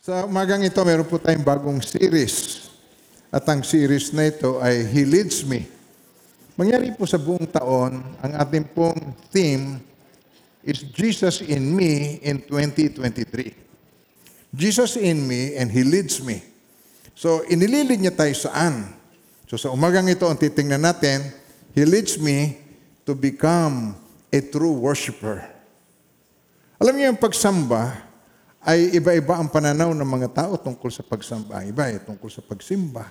Sa umagang ito, meron po tayong bagong series. At ang series na ito ay He Leads Me. Mangyari po sa buong taon, ang ating pong theme is Jesus in Me in 2023. Jesus in me and He leads me. So, inililid niya tayo saan? So, sa umagang ito, ang titingnan natin, He leads me to become a true worshiper. Alam niyo yung pagsamba ay iba-iba ang pananaw ng mga tao tungkol sa pagsamba. Iba ay tungkol sa pagsimba.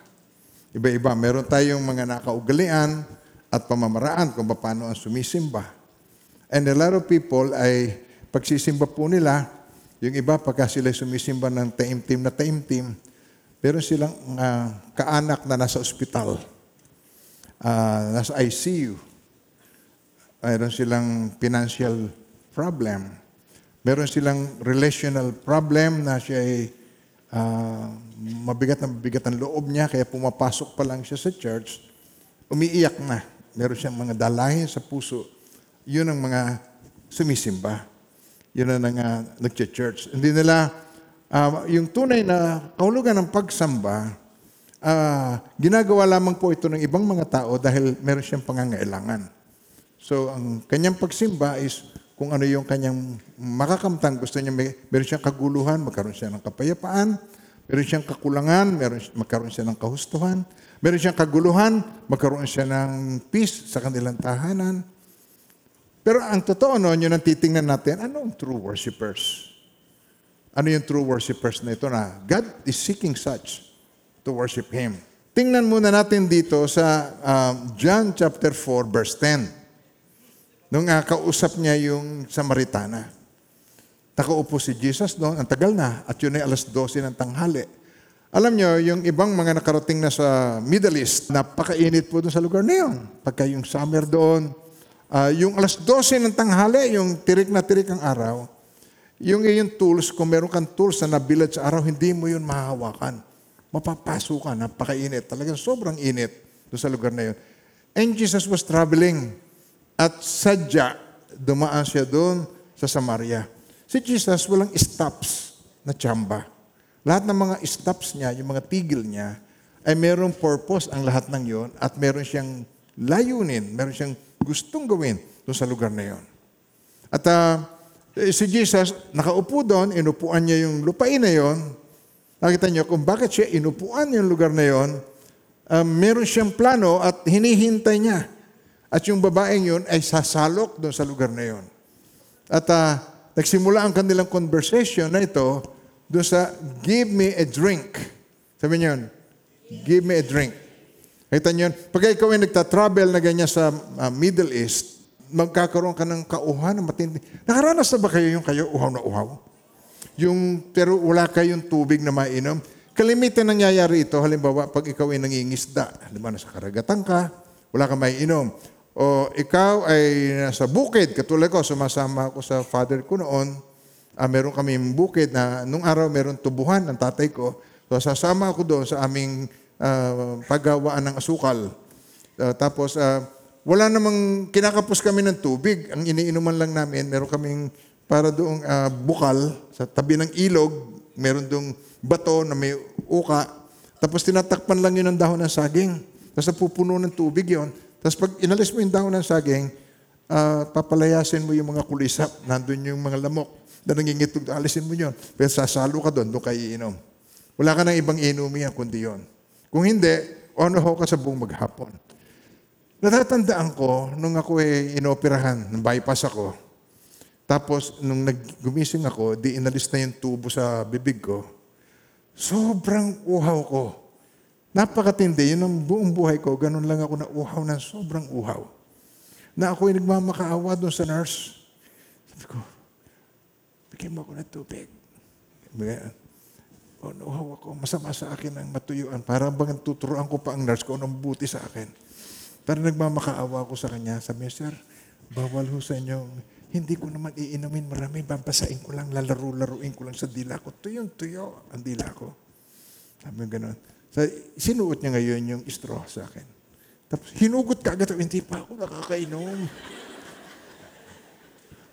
Iba-iba. Meron tayong mga nakaugalian at pamamaraan kung paano ang sumisimba. And a lot of people ay pagsisimba po nila, yung iba pagka sila sumisimba ng taimtim na taimtim, meron silang ah, kaanak na nasa ospital, ah, nasa ICU, mayroon silang financial problem. Meron silang relational problem na siya ay ah, mabigat na mabigat ang loob niya, kaya pumapasok pa lang siya sa church, umiiyak na. Meron siyang mga dalahin sa puso. Yun ang mga sumisimba. Yun ang mga nag-church. Hindi nila, ah, yung tunay na kahulugan ng pagsamba, ah, ginagawa lamang po ito ng ibang mga tao dahil meron siyang pangangailangan. So, ang kanyang pagsimba is kung ano yung kanyang makakamtang. Gusto niya, may, meron siyang kaguluhan, magkaroon siya ng kapayapaan. Meron siyang kakulangan, meron, magkaroon siya ng kahustuhan. Meron siyang kaguluhan, magkaroon siya ng peace sa kanilang tahanan. Pero ang totoo noon, yun ang titingnan natin, ano ang true worshipers? Ano yung true worshipers na ito na God is seeking such to worship Him. Tingnan muna natin dito sa um, John chapter 4 verse 10. Nung uh, kausap niya yung Samaritana. Nakaupo si Jesus doon, ang tagal na, at yun ay alas 12 ng tanghali. Alam niyo, yung ibang mga nakarating na sa Middle East, napakainit po doon sa lugar na yun. Pagka yung summer doon, ah, yung alas 12 ng tanghali, yung tirik na tirik ang araw, yung iyong tools, kung meron kang tools na nabilad sa araw, hindi mo yun mahahawakan. Mapapasok ka, napakainit. Talagang sobrang init doon sa lugar na yun. And Jesus was traveling at sadya, dumaan siya doon sa Samaria. Si Jesus walang stops na tsamba. Lahat ng mga stops niya, yung mga tigil niya, ay merong purpose ang lahat ng yon at meron siyang layunin, meron siyang gustong gawin doon sa lugar na yon. At eh, si Jesus, nakaupo doon, inupuan niya yung lupain na yon. Nakita niyo kung bakit siya inupuan yung lugar na yon, ah, meron siyang plano at hinihintay niya. At yung babaeng yun ay sasalok doon sa lugar na yon. At ah, nagsimula ang kanilang conversation na ito doon sa give me a drink. Sabi niyo yun, give me a drink. Kita niyo yun, pag ikaw ay nagta-travel na ganyan sa ah, Middle East, magkakaroon ka ng kauhan na matindi. Nakaranas na ba kayo yung kayo uhaw na uhaw? Yung, pero wala kayong tubig na mainom. Kalimitan nangyayari ito, halimbawa, pag ikaw ay nangingisda, halimbawa nasa karagatan ka, wala kang maiinom. O ikaw ay nasa bukid, katulad ko, sumasama ako sa father ko noon, ah, meron kami bukid na nung araw meron tubuhan ng tatay ko. So sasama ako doon sa aming ah, paggawaan ng asukal. Ah, tapos ah, wala namang kinakapos kami ng tubig. Ang iniinuman lang namin, meron kaming para doong ah, bukal sa tabi ng ilog, meron doong bato na may uka. Tapos tinatakpan lang yun ng dahon ng saging. Tapos napupuno ng tubig yon. Tapos pag inalis mo yung dahon ng saging, ah, papalayasin mo yung mga kulisap. Nandun yung mga lamok na nangingitog. Alisin mo yun. Pero sasalo ka doon, doon kayo iinom. Wala ka ng ibang inumin kundi yon. Kung hindi, ono ho ka sa buong maghapon. Natatandaan ko, nung ako ay inoperahan, nang bypass ako, tapos nung naggumising ako, di inalis na yung tubo sa bibig ko, sobrang uhaw ko. Napakatindi, yun ang buong buhay ko, ganun lang ako na uhaw na sobrang uhaw. Na ako ay nagmamakaawa doon sa nurse. Sabi ko, bigyan mo ako ng tubig. Oh, nauhaw ako. Masama sa akin ang matuyuan. Parang bang tuturuan ko pa ang nurse ko anong buti sa akin. Pero nagmamakaawa ko sa kanya. Sabi niya, Sir, bawal ho sa inyo. Hindi ko naman iinumin marami. Babasain ko lang, lalaro-laruin ko lang sa dila ko. Tuyong tuyo ang dila ko. Sabi niya. So, sinuot niya ngayon yung straw sa akin. Tapos hinugot ka agad. Hindi pa ako nakakainom.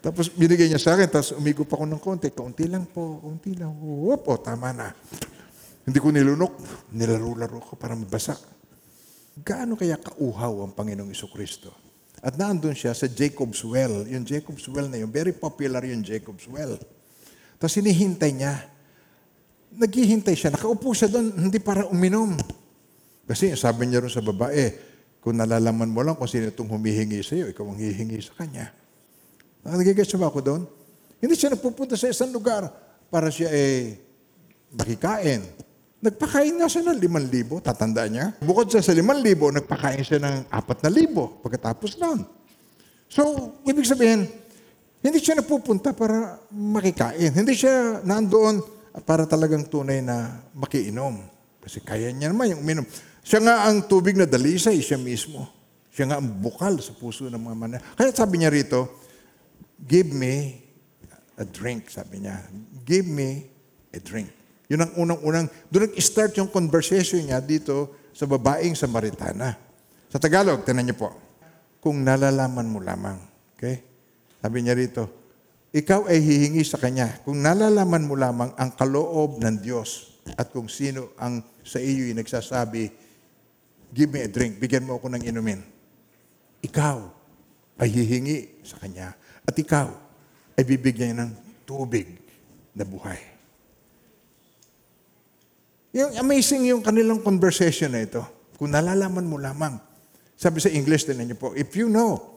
Tapos binigay niya sa akin, tapos umigo pa ako ng konti. Kaunti lang po, kaunti lang. Whoop, oh, tama na. Hindi ko nilunok. Nilaro-laro ko para mabasa. Gaano kaya kauhaw ang Panginoong Iso? At naandun siya sa Jacob's Well. Yung Jacob's Well na yun, very popular yung Jacob's Well. Tapos hinihintay niya. Naghihintay siya. Nakaupo siya doon, hindi para uminom. Kasi sabi niya rin sa babae, kung nalalaman mo lang kung sino itong humihingi sa iyo, ikaw ang hihingi sa kanya. Nagigets ba ako doon? Hindi siya nagpupunta sa isang lugar para siya eh makikain. Nagpakain nga siya ng 5,000, tatandaan niya. Bukod siya sa 5,000, nagpakain siya ng 4,000 pagkatapos nun. So, ibig sabihin, hindi siya napupunta para makikain. Hindi siya nandoon para talagang tunay na makiinom. Kasi kaya niya naman yung uminom. Siya nga ang tubig na dalisay, siya mismo. Siya nga ang bukal sa puso ng mga mana. Kaya sabi niya rito, give me a drink, sabi niya. Give me a drink. Yun ang unang-unang, doon nag-start yung conversation niya dito sa babaeng Samaritana. Sa Tagalog, tinan niyo po, kung nalalaman mo lamang. Okay? Sabi niya rito, ikaw ay hihingi sa Kanya kung nalalaman mo lamang ang kaloob ng Diyos at kung sino ang sa iyo yung nagsasabi, give me a drink, bigyan mo ako ng inumin. Ikaw ay hihingi sa Kanya at ikaw ay bibigyan ng tubig na buhay. Yung amazing yung kanilang conversation na ito. Kung nalalaman mo lamang. Sabi sa English, tinan niyo po, if you know,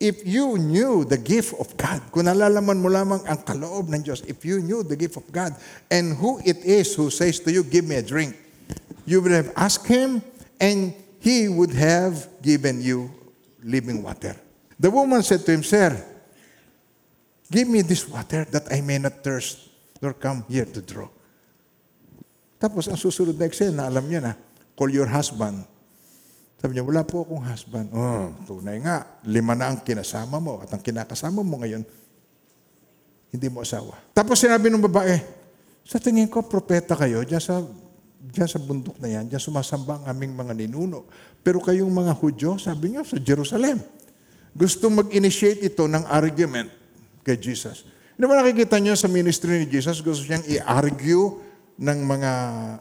if you knew the gift of God, kung nalalaman mo lamang ang kaloob ng Diyos, if you knew the gift of God, and who it is who says to you, give me a drink, you would have asked Him, and He would have given you living water. The woman said to him, Sir, give me this water that I may not thirst, nor come here to draw. Tapos ang susunod na eksena, alam niya na, call your husband. Sabi niya, wala po akong husband. Oh, tunay nga, lima na ang kinasama mo at ang kinakasama mo ngayon, hindi mo asawa. Tapos sinabi ng babae, sa tingin ko, propeta kayo, diyan sa, diyan sa bundok na yan, diyan sumasamba ang aming mga ninuno. Pero kayong mga Hudyo, sabi niyo, sa Jerusalem. Gusto mag-initiate ito ng argument kay Jesus. Hindi ba nakikita niyo sa ministry ni Jesus, gusto siyang i-argue ng mga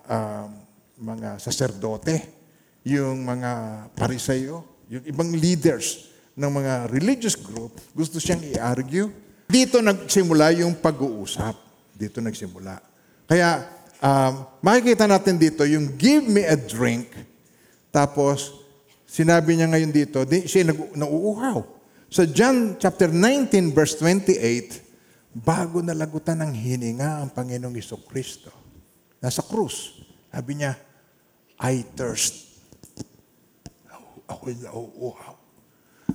ah, mga saserdote, yung mga parisayo, yung ibang leaders ng mga religious group, gusto siyang i-argue. Dito nagsimula yung pag-uusap. Dito nagsimula. Kaya um, makikita natin dito yung give me a drink, tapos sinabi niya ngayon dito, di, siya nag, nauuhaw. Sa John chapter 19 verse 28, bago nalagutan ng hininga ang Panginoong Iso Kristo, nasa krus, sabi niya, I thirst. Ako'y nauuhaw.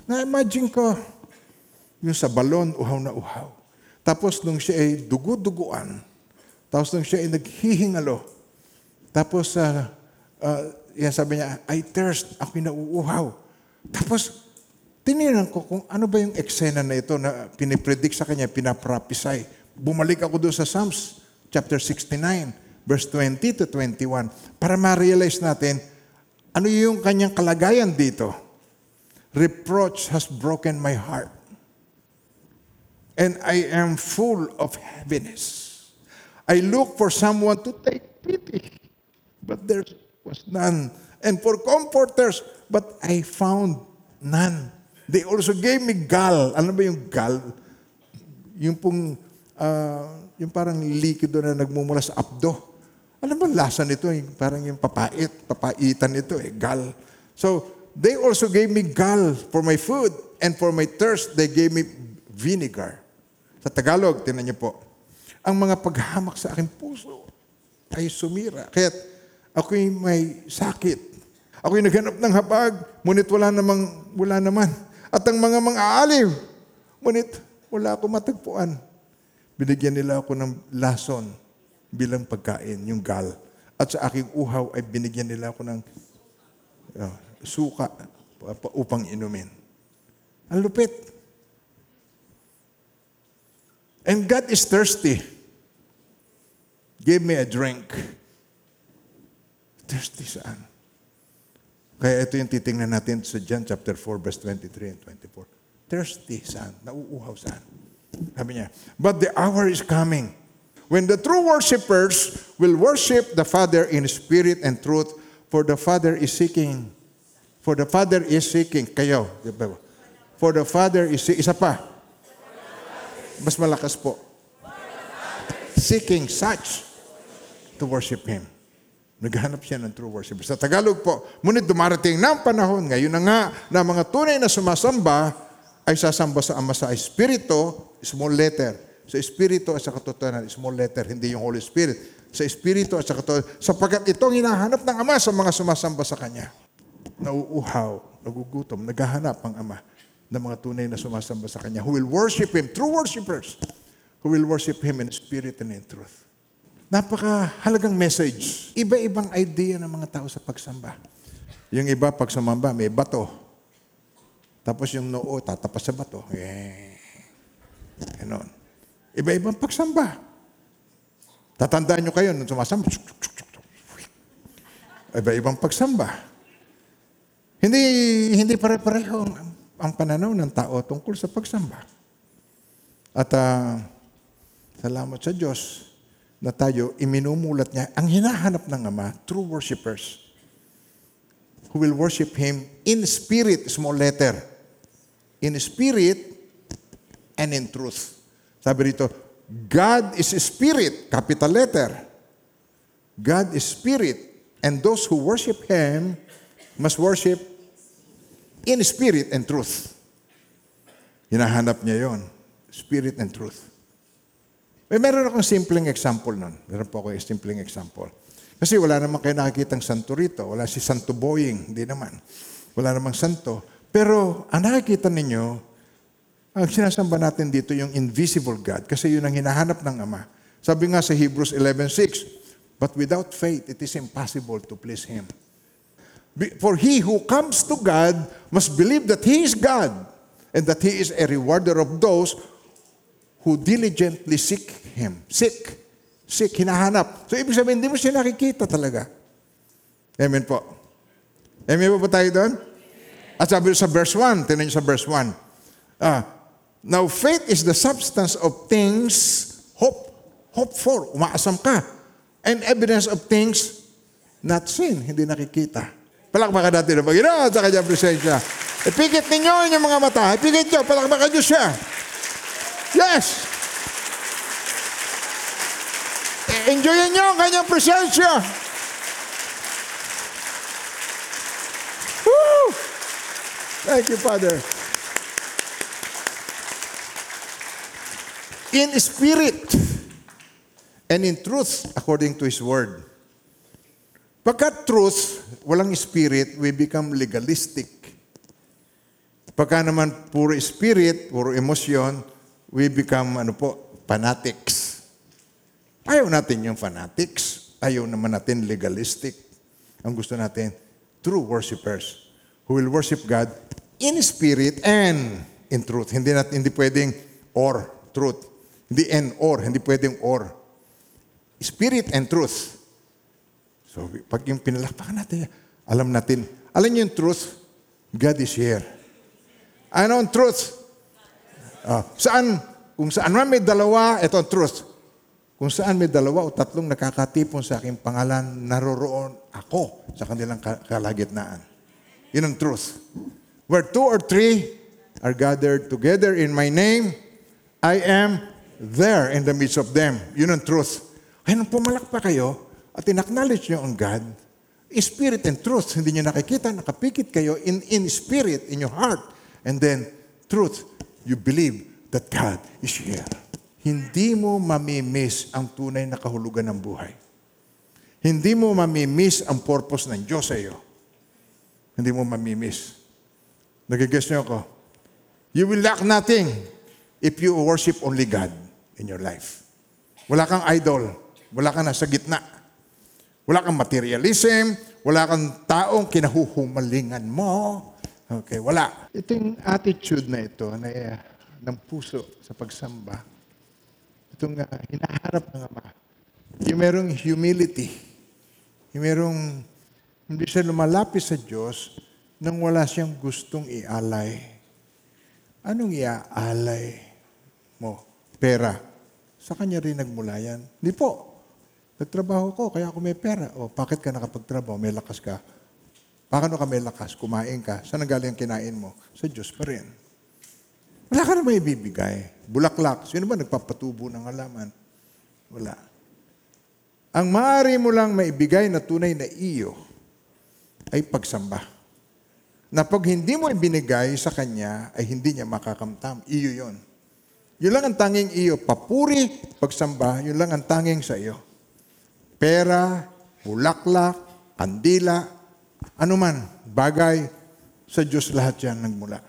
Na-imagine ko, yung sa balon, uhaw na uhaw. Tapos nung siya ay dugu-duguan, tapos nung siya ay naghihingalo, tapos uh, uh, yan sabi niya, I thirst, ako'y nauuhaw. Tapos, tinignan ko kung ano ba yung eksena na ito na pinipredict sa kanya, pinaprophesy. Bumalik ako doon sa Psalms, chapter 69, verse 20 to 21, para ma-realize natin, ano yung kanyang kalagayan dito? Reproach has broken my heart. And I am full of heaviness. I look for someone to take pity, but there was none. And for comforters, but I found none. They also gave me gall. Ano ba yung gall? Yung pong, ah, yung parang likido na nagmumula sa abdo. Alam mo, lasa nito, yung parang yung papait, papaitan nito, eh, gal. So, they also gave me gal for my food, and for my thirst, they gave me vinegar. Sa Tagalog, tinan niyo po, ang mga paghamak sa aking puso ay sumira. Kaya ako'y may sakit. Ako'y naghanap ng habag, ngunit wala namang, wala naman. At ang mga mga aaliw, ngunit wala akong matagpuan. Binigyan nila ako ng lason bilang pagkain, yung gal. At sa aking uhaw ay binigyan nila ako ng uh, suka upang inumin. Ang lupit. And God is thirsty. Give me a drink. Thirsty saan? Kaya ito yung titingnan natin sa John chapter 4 verse 23 and 24. Thirsty saan? Nauuhaw saan? Sabi niya, but the hour is coming when the true worshipers will worship the Father in spirit and truth, for the Father is seeking. For the Father is seeking. Kayo. For the Father is seeking. Isa pa. Mas malakas po. Seeking such to worship Him. Naghanap siya ng true worshipers. Sa Tagalog po, ngunit dumarating ang panahon, ngayon na nga, na mga tunay na sumasamba ay sasamba sa Ama sa Espiritu, small letter. Sa Espiritu at sa katotohanan, small letter, hindi yung Holy Spirit. Sa Espiritu at sa katotohanan, sapagkat itong hinahanap ng Ama sa mga sumasamba sa Kanya. Nauuhaw, nagugutom, naghahanap ang Ama ng mga tunay na sumasamba sa Kanya who will worship Him, true worshipers, who will worship Him in spirit and in truth. Napakahalagang message. Iba-ibang idea ng mga tao sa pagsamba. Yung iba, pag sumamba, may bato. Tapos yung noo, tatapas sa bato. Eh, ganon. Iba-ibang pagsamba. Tatandaan nyo kayo nung sumasamba. Iba-ibang pagsamba. Hindi hindi pare-pareho ang, pananaw ng tao tungkol sa pagsamba. At ah, salamat sa Diyos na tayo iminumulat niya ang hinahanap ng Ama, true worshipers who will worship Him in spirit, small letter. In spirit and in truth. Sabi rito, God is spirit, capital letter. God is spirit, and those who worship Him must worship in spirit and truth. Hinahanap niya yon, spirit and truth. May meron akong simpleng example nun. Meron po ako simpleng example. Kasi wala naman kayo nakikitang santo rito. Wala si Santo Boying. Hindi naman. Wala namang santo. Pero ang nakikita ninyo, ang sinasamba natin dito yung invisible God. Kasi yun ang hinahanap ng Ama. Sabi nga sa Hebrews 11.6, But without faith, it is impossible to please Him. For he who comes to God must believe that He is God and that He is a rewarder of those who diligently seek Him. Seek. Seek, hinahanap. So, ibig sabihin, hindi mo siya nakikita talaga. Amen po. Amen po ba tayo doon? At sabi sa verse 1, tinan niyo sa verse 1. Ah, now, faith is the substance of things hope, hope for. Umaasam ka. And evidence of things not seen, hindi nakikita. Palakpakan natin ang Panginoon sa kanyang presensya. Ipikit ninyo inyong mga mata. Ipikit nyo, palakpakan nyo siya. Yes! Enjoyin nyo ang kanyang presensya. Woo! Thank you, Father. In spirit and in truth, according to His Word. Pagkat truth, walang spirit, we become legalistic. Pagka naman puro spirit, puro emosyon, we become ano po, fanatics. Ayaw natin yung fanatics. Ayaw naman natin legalistic. Ang gusto natin, true worshipers who will worship God in spirit and in truth. Hindi natin hindi pwedeng or truth. Hindi and or, hindi pwedeng or. Spirit and truth. So, pag yung pinalakpakan natin, alam natin, alam niyo yung truth, God is here. Ano ang truth? Ah, saan? Kung saan man may dalawa, ito ang truth. Kung saan may dalawa o tatlong nakakatipon sa aking pangalan, naroroon ako sa kanilang ka- kalagitnaan. Yun ang truth. Where two or three are gathered together in my name, I am there in the midst of them. Yun ang truth. Kaya nung pumalakpa kayo at in-acknowledge nyo ang God, spirit and truth, hindi nyo nakikita, nakapikit kayo in, in spirit, in your heart. And then, truth, you believe that God is here. Hindi mo mamimiss ang tunay na kahulugan ng buhay. Hindi mo mamimiss ang purpose ng Diyos sa iyo. Hindi mo mamimiss. Nagigess niyo ako? You will lack nothing if you worship only God in your life. Wala kang idol. Wala kang nasa gitna. Wala kang materialism. Wala kang taong kinahuhumalingan mo. Okay, wala. Ito yung attitude na ito na, uh, ng puso sa pagsamba. Itong uh, hinaharap ng Ama. Yung merong humility. Yung merong hindi siya lumalapit sa Diyos nang wala siyang gustong ialay. Anong iaalay mo? Pera. Sa kanya rin nagmula yan. Hindi po. Nagtrabaho ko, kaya ako may pera. O, bakit ka nakapagtrabaho? May lakas ka. Paano ka may lakas? Kumain ka. Saan nanggaling ang kinain mo? Sa Diyos pa rin. Wala ka na may. Bulaklak. Sino ba nagpapatubo ng halaman? Wala. Ang maaari mo lang maibigay na tunay na iyo ay pagsamba. Na pag hindi mo ibinigay sa Kanya, ay hindi niya makakamtam. Iyo yon. Yun lang ang tanging iyo. Papuri, pagsamba, yun lang ang tanging sa iyo. Pera, bulaklak, kandila, anuman, bagay, sa Diyos lahat yan nagmula.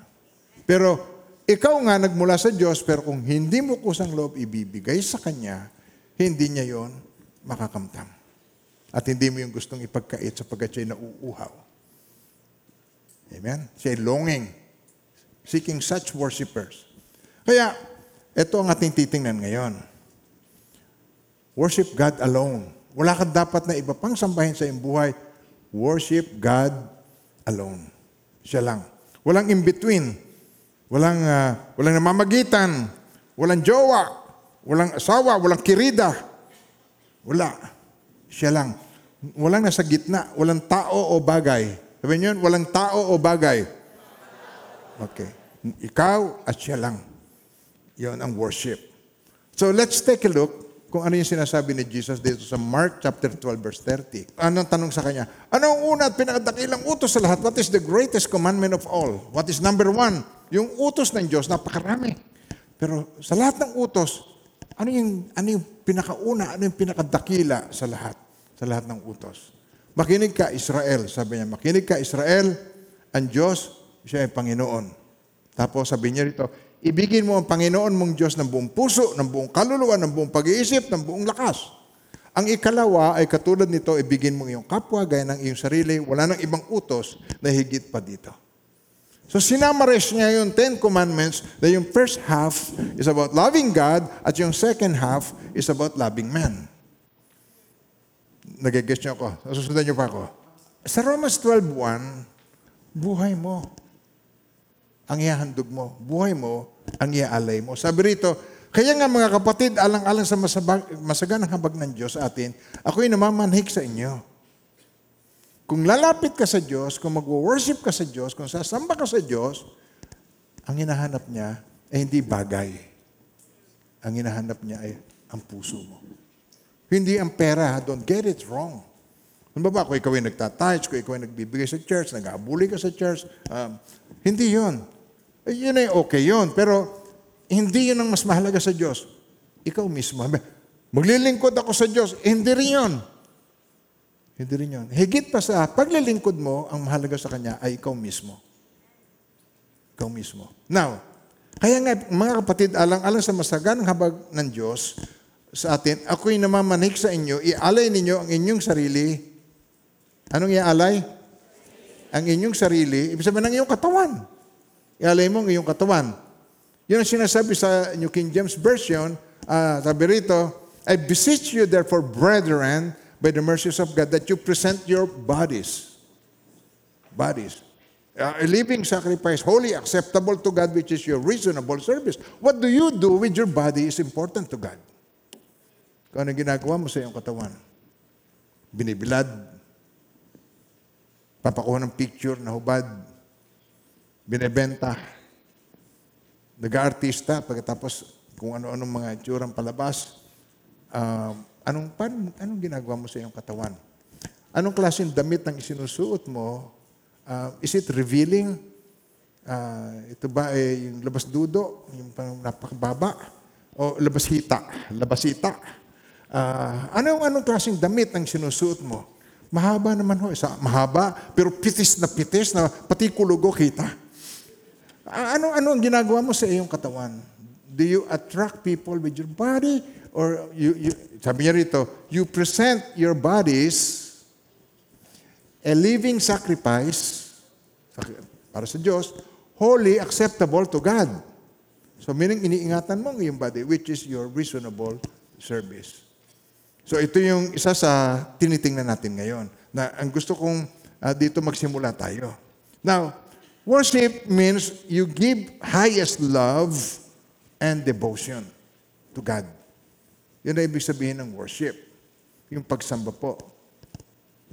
Pero ikaw nga nagmula sa Diyos, pero kung hindi mo kusang loob ibibigay sa Kanya, hindi niya yon makakamtam. At hindi mo yung gustong ipagkait sapagkat siya'y nauuhaw. Amen? Siya'y longing, seeking such worshipers. Kaya, ito ang ating titingnan ngayon. Worship God alone. Wala kang dapat na iba pang sambahin sa iyong buhay. Worship God alone. Siya lang. Walang in-between. Walang, ah, walang namamagitan. Walang jowa. Walang asawa. Walang kirida. Wala. Siya lang. Walang nasa gitna. Walang tao o bagay. Sabi niyo yun, walang tao o bagay. Okay. Ikaw at siya lang. Yon ang worship. So let's take a look kung ano yung sinasabi ni Jesus dito sa Mark chapter 12 verse 30. Anong tanong sa kanya? Ano ang una at pinakadakilang utos sa lahat? What is the greatest commandment of all? What is number one? Yung utos ng Diyos, napakarami. Pero sa lahat ng utos, ano yung, ano yung pinakauna, ano yung pinakadakila sa lahat? Sa lahat ng utos. Makinig ka, Israel. Sabi niya, makinig ka, Israel. Ang Diyos, siya ay Panginoon. Tapos sabi niya rito, ibigin mo ang Panginoon mong Diyos ng buong puso, ng buong kaluluwa, ng buong pag-iisip, ng buong lakas. Ang ikalawa ay katulad nito, ibigin mo iyong kapwa, gaya ng iyong sarili. Wala nang ibang utos na higit pa dito. So sinamares niya yung Ten Commandments na yung first half is about loving God at yung second half is about loving man. Nagigess niyo ako. Nasusundan niyo pa ako. Sa Romans 12.1, buhay mo ang ihahandog mo. Buhay mo ang iaalay mo. Sabi rito, kaya nga mga kapatid, alang-alang sa masabag, masaganang habag ng Diyos sa atin, ako'y namamanhik sa inyo. Kung lalapit ka sa Diyos, kung mag-worship ka sa Diyos, kung sasamba ka sa Diyos, ang hinahanap niya ay hindi bagay. Ang hinahanap niya ay ang puso mo. Hindi ang pera, don't get it wrong. Ano ba ba, kung ikaw ay nagtatides, kung ikaw ay nagbibigay sa church, nag-aabuli ka sa church, um, hindi yon. Eh, Yun ay okay yun. Pero hindi yun ang mas mahalaga sa Diyos. Ikaw mismo. Maglilingkod ako sa Diyos. Eh, hindi rin yun. Hindi rin yun. Higit pa sa paglilingkod mo, ang mahalaga sa Kanya ay ikaw mismo. Ikaw mismo. Now, kaya nga, mga kapatid, alang-alang sa masaganang habag ng Diyos sa atin, ako'y namamanik sa inyo, ialay ninyo ang inyong sarili. Anong ialay? Ang inyong sarili, ibig sabihin ng iyong katawan. Ialay mo ang iyong katawan. Yun ang sinasabi sa New King James Version, uh, sabi rito, I beseech you therefore, brethren, by the mercies of God, that you present your bodies. Bodies. Uh, a living sacrifice, holy, acceptable to God, which is your reasonable service. What do you do with your body is important to God. Kung ano ginagawa mo sa iyong katawan. Binibilad. Papakuha ng picture na hubad. Binebenta. Nag-aartista, pagkatapos kung ano-anong mga itsurang palabas. Uh, anong, pan, anong ginagawa mo sa iyong katawan? Anong klaseng damit ang isinusuot mo? Uh, is it revealing? Uh, ito ba eh, yung labas dudo? Yung pang napakababa? O labas hita? Labasita? Uh, anong, anong klaseng damit ang sinusuot mo? Mahaba naman ho. Isa, mahaba, pero pitis na pitis na pati kulugo kita. Ano ano ang ginagawa mo sa iyong katawan? Do you attract people with your body or you, you sabi niya rito, you present your bodies a living sacrifice para sa Diyos, holy, acceptable to God. So meaning iniingatan mo ang iyong body which is your reasonable service. So ito yung isa sa tinitingnan natin ngayon na ang gusto kong uh, dito magsimula tayo. Now, Worship means you give highest love and devotion to God. Yun ang ibig sabihin ng worship. Yung pagsamba po.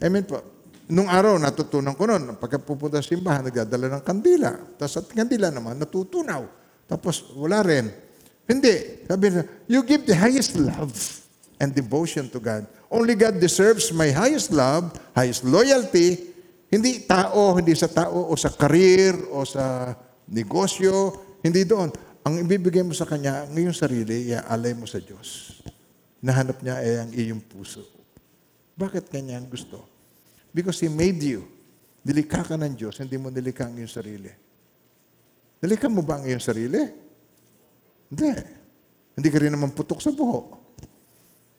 Amen po. Nung araw, natutunan ko noon, pagka pupunta sa simbahan, nagdadala ng kandila. Tapos at kandila naman, natutunaw. Tapos wala rin. Hindi. Sabi na, you give the highest love and devotion to God. Only God deserves my highest love, highest loyalty. Hindi tao, hindi sa tao o sa career o sa negosyo. Hindi doon. Ang ibibigay mo sa Kanya, ang iyong sarili, iaalay mo sa Diyos. Nahanap niya ay ang iyong puso. Bakit kanya ang gusto? Because He made you. Nilikha ka ng Diyos, hindi mo nilikha ang iyong sarili. Nilikha mo ba ang iyong sarili? Hindi. Hindi ka rin naman putok sa buho.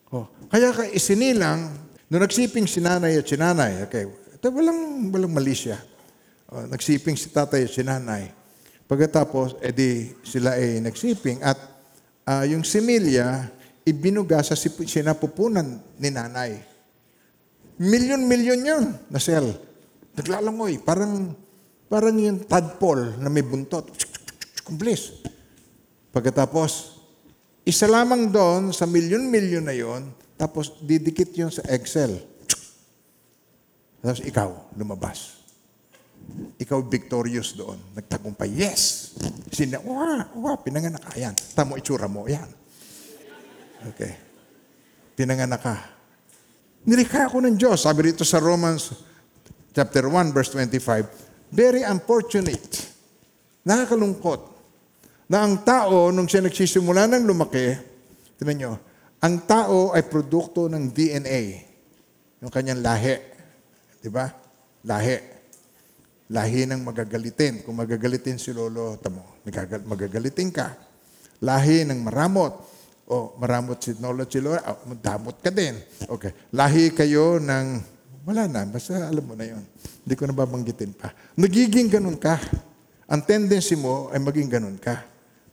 Oh. Kaya ka isinilang, nung nagsiping si nanay at si nanay, okay, walang, walang mali siya. Oh, nagsiping si tatay at si nanay. Pagkatapos, edi sila ay nagsiping at ah, yung similya, ibinuga sa sinapupunan ni nanay. Milyon-milyon yun na cell. Naglalangoy. Parang, parang yung tadpole na may buntot. Kumplis. Pagkatapos, isa lamang doon sa milyon-milyon na yon, tapos didikit yun sa Excel. Tapos ikaw, lumabas. Ikaw victorious doon. Nagtagumpay. Yes! Sina, wah, wah, pinanganak ka. Yan. Tamo itsura mo. Yan. Okay. Pinanganak ka. Nilikha ako ng Diyos. Sabi rito sa Romans chapter 1 verse 25, very unfortunate, nakakalungkot, na ang tao, nung siya nagsisimula ng lumaki, tinan nyo, ang tao ay produkto ng DNA, yung kanyang lahi. Di ba? Lahi. Lahi ng magagalitin. Kung magagalitin si Lolo, tamo, magagal- magagalitin ka. Lahi ng maramot. O, maramot si Lolo si Lola, ah, damot ka din. Okay. Lahi kayo ng, wala na, basta alam mo na yon. Hindi ko na babanggitin pa. Nagiging ganun ka. Ang tendency mo ay maging ganun ka.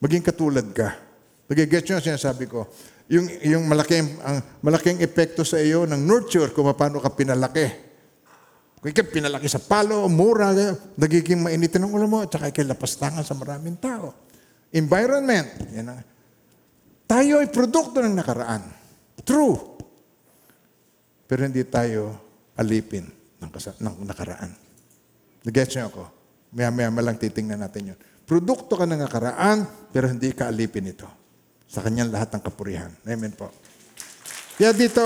Maging katulad ka. Nagigets nyo ang sinasabi ko. Yung, yung malaking, ang malaking epekto sa iyo ng nurture kung paano ka pinalaki. Kung ikaw pinalaki sa palo, mura, nagiging mainitin ang ulo mo, at saka ikaw lapastangan sa maraming tao. Environment. Yan ang, tayo ay produkto ng nakaraan. True. Pero hindi tayo alipin ng, ng nakaraan. Nag-gets niyo ako? Maya-maya lang titingnan natin yun. Produkto ka ng nakaraan, pero hindi ka alipin ito. Sa kanyang lahat ng kapurihan. Amen po. Kaya dito,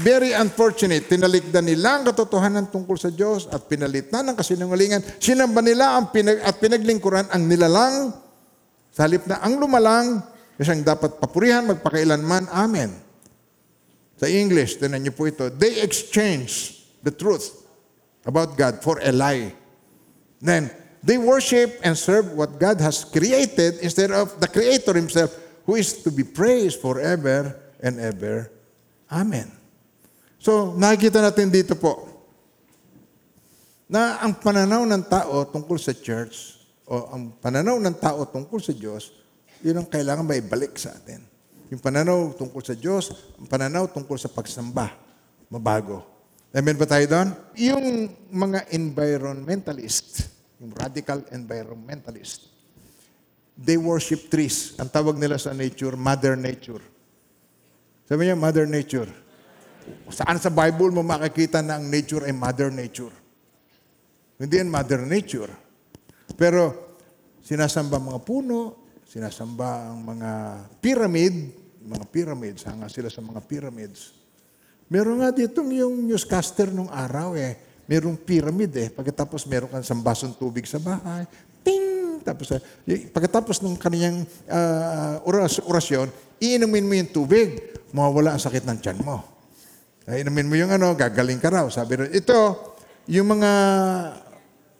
very unfortunate, tinalikdan nila ang katotohanan tungkol sa Diyos at pinalitan ng kasinungalingan. Sinamba nila ang pinag, at pinaglingkuran ang nilalang sa halip na ang lumalang, siyang dapat papurihan magpakailanman. Amen. Sa English, tinan niyo po ito, they exchange the truth about God for a lie. Then, they worship and serve what God has created instead of the Creator Himself, who is to be praised forever and ever. Amen. So, nakikita natin dito po, na ang pananaw ng tao tungkol sa church, o ang pananaw ng tao tungkol sa Diyos, yun ang kailangan maibalik sa atin. Yung pananaw tungkol sa Diyos, ang pananaw tungkol sa pagsamba, mabago. Amen ba tayo doon? Yung mga environmentalist, yung radical environmentalist, they worship trees. Ang tawag nila sa nature, Mother Nature. Sabi niya, Mother Nature. Saan sa Bible mo makikita na ang nature ay Mother Nature? Hindi yan Mother Nature. Pero sinasamba mga puno, sinasamba ang mga pyramid, mga pyramids, hanga sila sa mga pyramids. Meron nga dito yung newscaster nung araw eh. Merong pyramid eh. Pagkatapos meron kang sambasong tubig sa bahay. Ting! Tapos, eh, pagkatapos ng kaniyang ah, oras, orasyon, iinumin mo yung tubig. Mawawala ang sakit ng tiyan mo. Ay, inumin mo yung ano, gagaling ka raw. Sabi rin, ito, yung mga,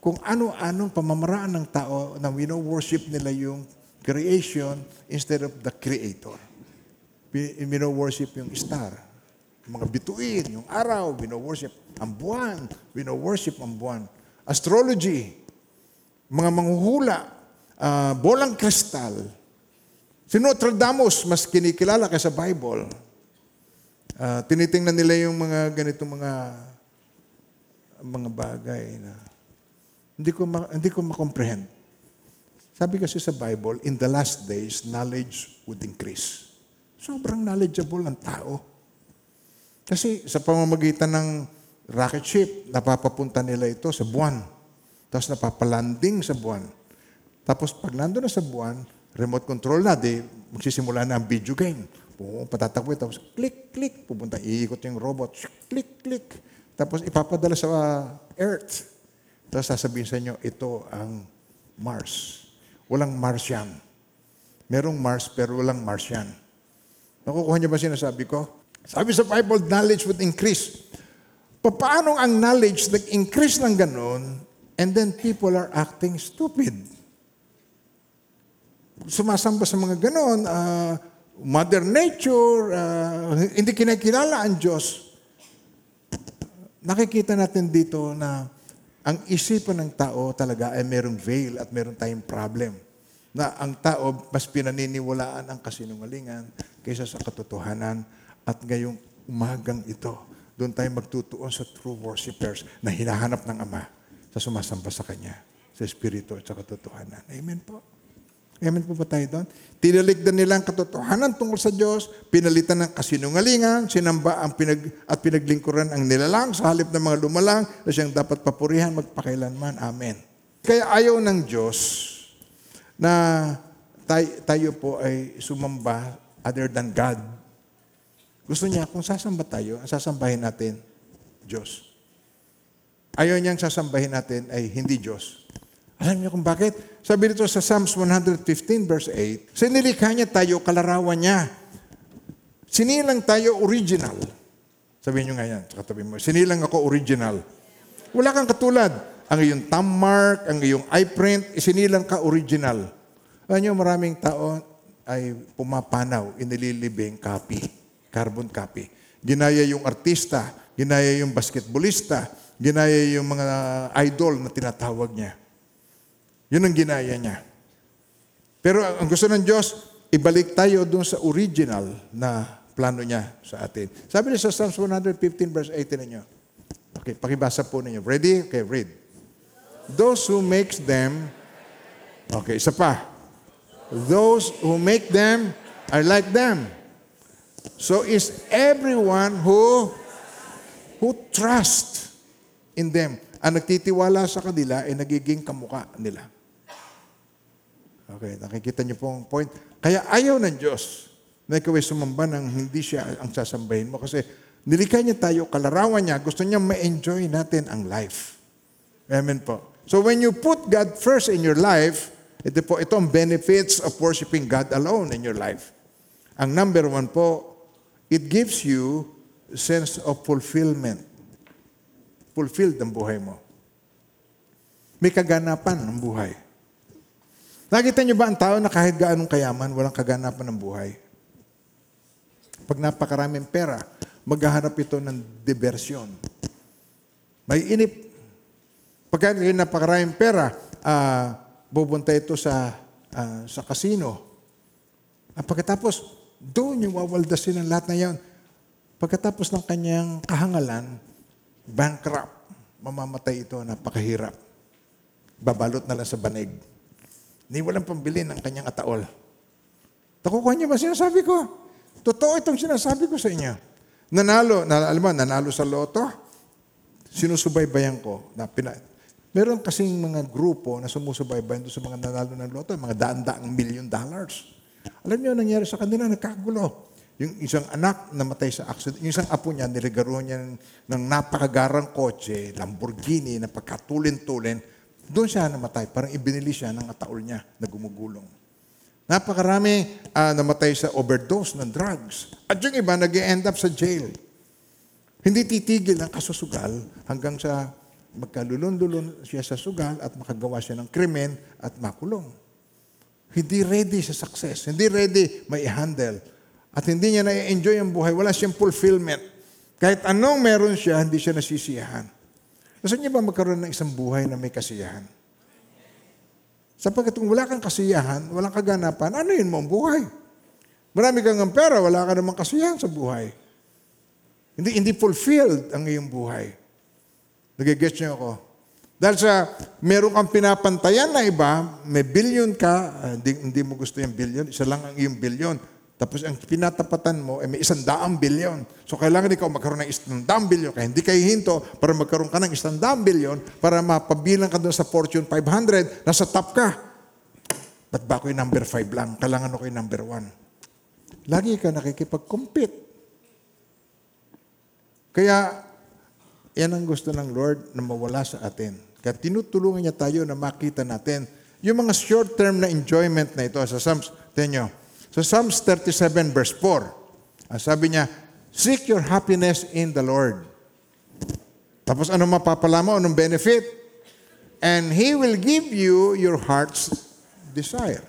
kung ano-anong pamamaraan ng tao na wino-worship nila yung creation instead of the creator. Wino-worship yung star. Yung mga bituin, yung araw, wino-worship ang buwan, wino-worship ang buwan. Astrology, mga manghuhula, ah, bolang kristal. Si Nostradamus, mas kinikilala kaysa Bible. Ah, tinitingnan nila yung mga ganitong mga mga bagay na hindi ko ma- hindi ko ma-comprehend. Sabi kasi sa Bible, in the last days, knowledge would increase. Sobrang knowledgeable ang tao. Kasi sa pamamagitan ng rocket ship, napapapunta nila ito sa buwan. Tapos napapalanding sa buwan. Tapos pag nandun na sa buwan, remote control na, di magsisimula na ang video game. Oo, patatakbo, tapos click, click, pupunta, iikot yung robot, click, click. Tapos ipapadala sa uh, Earth. Tapos sasabihin sa inyo, ito ang Mars. Walang Martian. Merong Mars pero walang Martian. Nakukuha niyo ba sinasabi ko? Sabi sa Bible, knowledge would increase. Paano ang knowledge nag-increase ng ganun and then people are acting stupid? Sumasamba sa mga ganun, ah, Mother Nature, ah, hindi kinakilala ang Diyos. Nakikita natin dito na ang isipan ng tao talaga ay merong veil at meron tayong problem. Na ang tao mas pinaniniwalaan ang kasinungalingan kaysa sa katotohanan at ngayong umagang ito, doon tayo magtutuon sa true worshipers na hinahanap ng Ama sa sumasamba sa Kanya, sa Espiritu at sa katotohanan. Amen po. Amen po ba tayo doon? Tinaligdan nila ang katotohanan tungkol sa Diyos, pinalitan ng kasinungalingan, sinamba ang pinag, at pinaglingkuran ang nilalang sa halip ng mga lumalang na siyang dapat papurihan magpakailanman. Amen. Kaya ayaw ng Diyos na tayo, tayo po ay sumamba other than God. Gusto niya, kung sasamba tayo, ang sasambahin natin, Diyos. Ayaw niyang sasambahin natin ay hindi Diyos. Alam niyo kung bakit? Sabi dito sa Psalms 115 verse 8, sinilikha niya tayo, kalarawan niya. Sinilang tayo original. Sabihin niyo nga yan, katabi mo, sinilang ako original. Wala kang katulad. Ang iyong thumb mark, ang iyong eye print, isinilang ka original. Alam niyo, maraming tao ay pumapanaw, inililibing copy, carbon copy. Ginaya yung artista, ginaya yung basketballista, ginaya yung mga idol na tinatawag niya. Yun ang ginaya niya. Pero ang gusto ng Diyos, ibalik tayo doon sa original na plano niya sa atin. Sabi niya sa Psalms 115 verse 18 ninyo. Okay, pakibasa po ninyo. Ready? Okay, read. Those who makes them, okay, isa pa. Those who make them are like them. So is everyone who who trust in them. Ang nagtitiwala sa kanila ay nagiging kamuka nila. Okay, nakikita niyo po point. Kaya ayaw ng Diyos na ikaw ay sumamba ng hindi siya ang sasambahin mo kasi nilikha niya tayo, kalarawan niya, gusto niya ma-enjoy natin ang life. Amen po. So when you put God first in your life, ito po, ito benefits of worshiping God alone in your life. Ang number one po, it gives you sense of fulfillment. Fulfilled ang buhay mo. May kaganapan ang buhay. Nakita niyo ba ang tao na kahit gaanong kayaman, walang kaganapan ng buhay? Pag napakaraming pera, maghahanap ito ng diversyon. May inip. Pagka napakaraming pera, ah, pupunta ito sa, ah, sa casino. At pagkatapos, doon yung wawaldasin ng lahat na yan. Pagkatapos ng kanyang kahangalan, bankrupt, mamamatay ito, napakahirap. Babalot na lang sa banig. Ni walang pambili ng kanyang ataol. Nakukuha niyo ba sinasabi ko? Totoo itong sinasabi ko sa inyo. Nanalo, na, alam mo, nanalo sa loto, sinusubaybayan ko. Na pina, meron kasing mga grupo na sumusubaybayan doon sa mga nanalo ng loto, mga daan-daang million dollars. Alam niyo, nangyari sa kanila, nagkagulo. Yung isang anak namatay sa accident, yung isang apo niya, niligaro niya ng, ng napakagarang kotse, Lamborghini, na pagkatulin-tulin, doon siya namatay. Parang ibinili siya ng ataol niya na gumugulong. Napakarami ah, namatay sa overdose ng drugs. At yung iba, nag end up sa jail. Hindi titigil ang kasusugal hanggang sa magkalulon-lulon siya sa sugal at makagawa siya ng krimen at makulong. Hindi ready sa success. Hindi ready may handle. At hindi niya na-enjoy ang buhay. Wala siyang fulfillment. Kahit anong meron siya, hindi siya nasisiyahan. Gusto niyo ba magkaroon ng isang buhay na may kasiyahan? Sapagkat kung wala kang kasiyahan, walang kaganapan, ano yun mo ang buhay? Marami kang ang pera, wala ka namang kasiyahan sa buhay. Hindi, hindi fulfilled ang iyong buhay. Nagigets niyo ako? Dahil sa meron kang pinapantayan na iba, may billion ka, ah, hindi, hindi mo gusto yung billion, isa lang ang iyong billion. Tapos ang pinatapatan mo, eh, may isang daang billion. So kailangan ikaw magkaroon ng isang daang billion. Kaya hindi kayo hinto para magkaroon ka ng isang daang billion para mapabilang ka doon sa Fortune 500, nasa top ka. Ba't ba ako yung number 5 lang? Kailangan ako yung number 1. Lagi ka nakikipag-compete. Kaya, yan ang gusto ng Lord na mawala sa atin. Kaya tinutulungan niya tayo na makita natin yung mga short-term na enjoyment na ito sa Psalms. Tingnan Sa Psalms 37 verse 4, ang sabi niya, Seek your happiness in the Lord. Tapos ano mapapala mo? Anong benefit? And He will give you your heart's desire.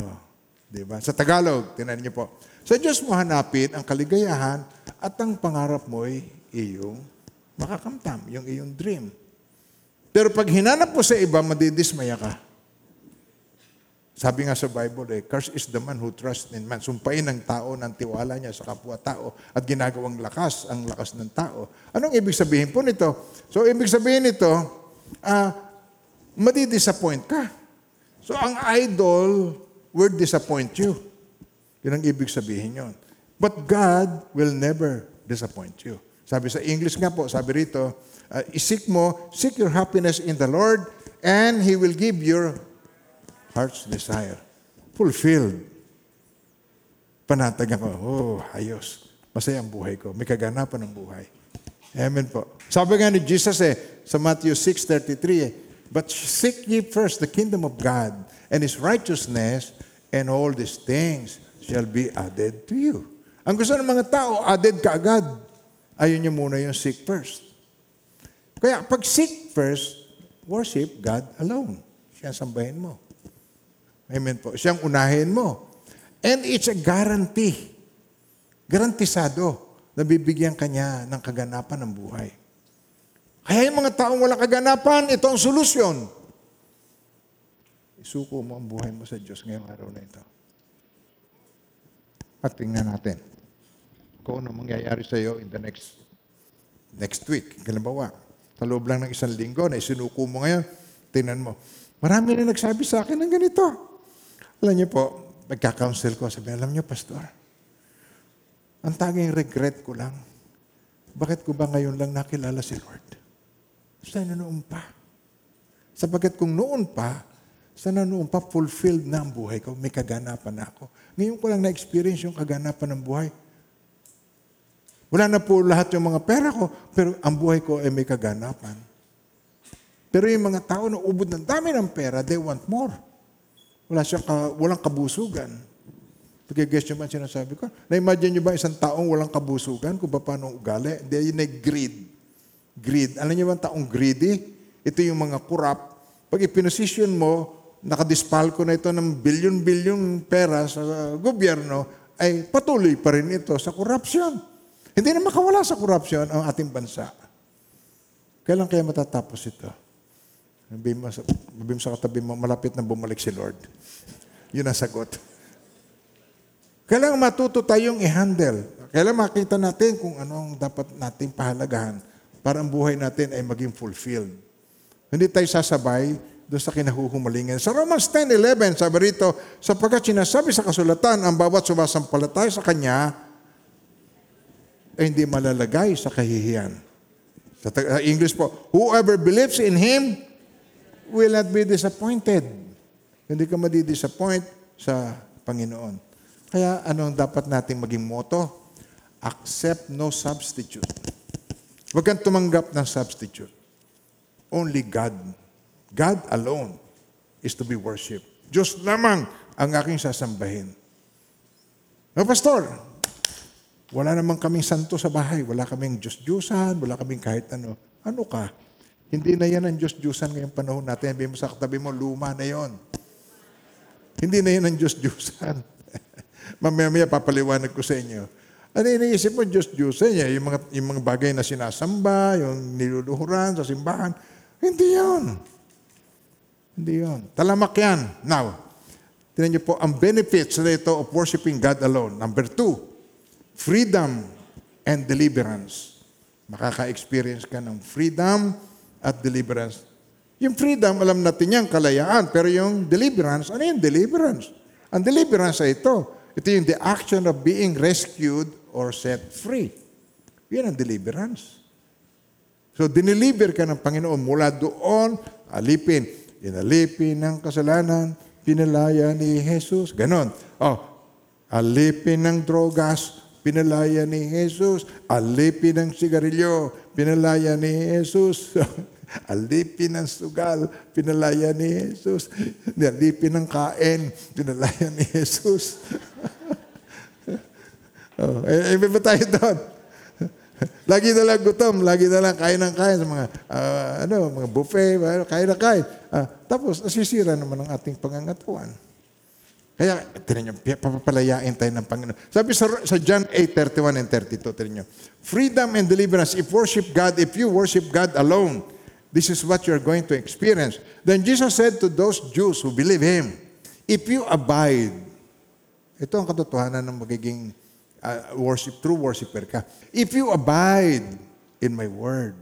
Oh, di ba? Sa Tagalog, tinan niyo po. Sa Diyos mo hanapin ang kaligayahan at ang pangarap mo ay iyong makakamtam, yung iyong dream. Pero pag hinanap mo sa iba, madidismaya ka. Sabi nga sa Bible, eh, curse is the man who trusts in man. Sumpain ng tao ng tiwala niya sa kapwa-tao at ginagawang lakas ang lakas ng tao. Anong ibig sabihin po nito? So, ibig sabihin nito, ah, madidisappoint ka. So, ang idol will disappoint you. Yun ang ibig sabihin yon. But God will never disappoint you. Sabi sa English nga po, sabi rito, uh, isik mo, seek your happiness in the Lord, and He will give your heart's desire. Fulfilled. Panatag ako, oh, ayos. Masaya ang buhay ko. May kaganapan ng buhay. Amen po. Sabi nga ni Jesus eh, sa Matthew 6.33 eh, But seek ye first the kingdom of God and His righteousness, and all these things shall be added to you. Ang gusto ng mga tao, added ka agad. Ayun niyo muna yung seek first. Kaya pag seek first, worship God alone. Siya ang sambahin mo. Amen po. Siyang unahin mo. And it's a guarantee. Garantisado na bibigyan kanya ng kaganapan ng buhay. Kaya yung mga taong walang kaganapan, ito ang solusyon. Isuko mo ang buhay mo sa Diyos ngayong araw na ito. At tingnan natin kung ano mangyayari sa iyo in the next next week. Halimbawa, sa loob lang ng isang linggo na isinuko mo ngayon, tingnan mo. Marami na nagsabi sa akin ng ganito. Alam niyo po, nagka-counsel ko, sabi, alam niyo, Pastor, ang tanging regret ko lang, bakit ko ba ngayon lang nakilala si Lord? Sana noon pa. Sapagkat kung noon pa, sana noon pa fulfilled na ang buhay ko, may kaganapan na ako. Ngayon ko lang na-experience yung kaganapan ng buhay. Wala na po lahat yung mga pera ko, pero ang buhay ko ay may kaganapan. Pero yung mga tao na ubod ng dami ng pera, they want more. Wala siyang ka, walang kabusugan. Pagkagess nyo ba ang sinasabi ko? Na-imagine nyo ba isang taong walang kabusugan kung paano ugali? Hindi, yun ay greed. Greed. Alam niyo ba ang taong greedy? Ito yung mga kurap. Pag ipinosisyon mo, nakadispalko na ito ng bilyon-bilyong pera sa gobyerno, ay patuloy pa rin ito sa korupsyon. Hindi na makawala sa korupsyon ang ating bansa. Kailan kaya matatapos ito? Sabihin mo, sabihin sa katabi mo, malapit na bumalik si Lord. Yun ang sagot. Kailangan matuto tayong i-handle. Kailangan makita natin kung anong dapat nating pahalagahan para ang buhay natin ay maging fulfilled. Hindi tayo sasabay doon sa kinahuhumalingan. Sa Romans 10.11, sabi rito, sapagkat sinasabi sa kasulatan, ang bawat sumasampalatay sa Kanya ay hindi malalagay sa kahihiyan. Sa English po, whoever believes in Him will not be disappointed. Hindi ka madi-disappoint sa Panginoon. Kaya anong dapat nating maging motto? Accept no substitute. Huwag kang tumanggap ng substitute. Only God. God alone is to be worshipped. Diyos lamang ang aking sasambahin. No, Pastor, wala namang kaming santo sa bahay. Wala kaming Diyos-Diyusan, wala kaming kahit ano. Ano ka? Hindi na yan ang Diyos-Diyusan ngayong panahon natin. Sabi mo sa katabi mo, luma na yon. Hindi na yan ang Diyos-Diyusan. Mamaya-maya papaliwanag ko sa inyo. Ano iniisip mo, Diyos-Diyusan niya? Yung mga, yung mga bagay na sinasamba, yung niluluhuran sa simbahan. Hindi yon. Hindi yon. Talamak yan. Now, tinan niyo po, ang benefits na ito of worshiping God alone. Number two, freedom and deliverance. Makaka-experience ka ng freedom at deliverance. Yung freedom, alam natin yan, kalayaan. Pero yung deliverance, ano yung deliverance? Ang deliverance ay ito. Ito yung the action of being rescued or set free. Yan ang deliverance. So, dineliver ka ng Panginoon mula doon, alipin. Inalipin ng kasalanan, pinalaya ni Jesus. Ganon. Oh, alipin ng drogas, pinalaya ni Jesus. Alipin ng sigarilyo, pinalaya ni Jesus. alipin ng sugal, pinalaya ni Jesus. Alipin ng kain, pinalaya ni Jesus. oh, eh, eh, ba tayo doon? lagi na lang gutom, lagi na lang kain ng kain sa mga ah, ano, mga buffet, ano, kain na kain. Ah, tapos nasisira naman ang ating pangangatuan. Kaya, tinan nyo, papapalayain tayo ng Panginoon. Sabi sa, sa John 8, 31 and 32, tinan nyo, Freedom and deliverance, if worship God, if you worship God alone, this is what you're going to experience. Then Jesus said to those Jews who believe Him, If you abide, ito ang katotohanan ng magiging uh, worship, true worshiper ka. If you abide in my word,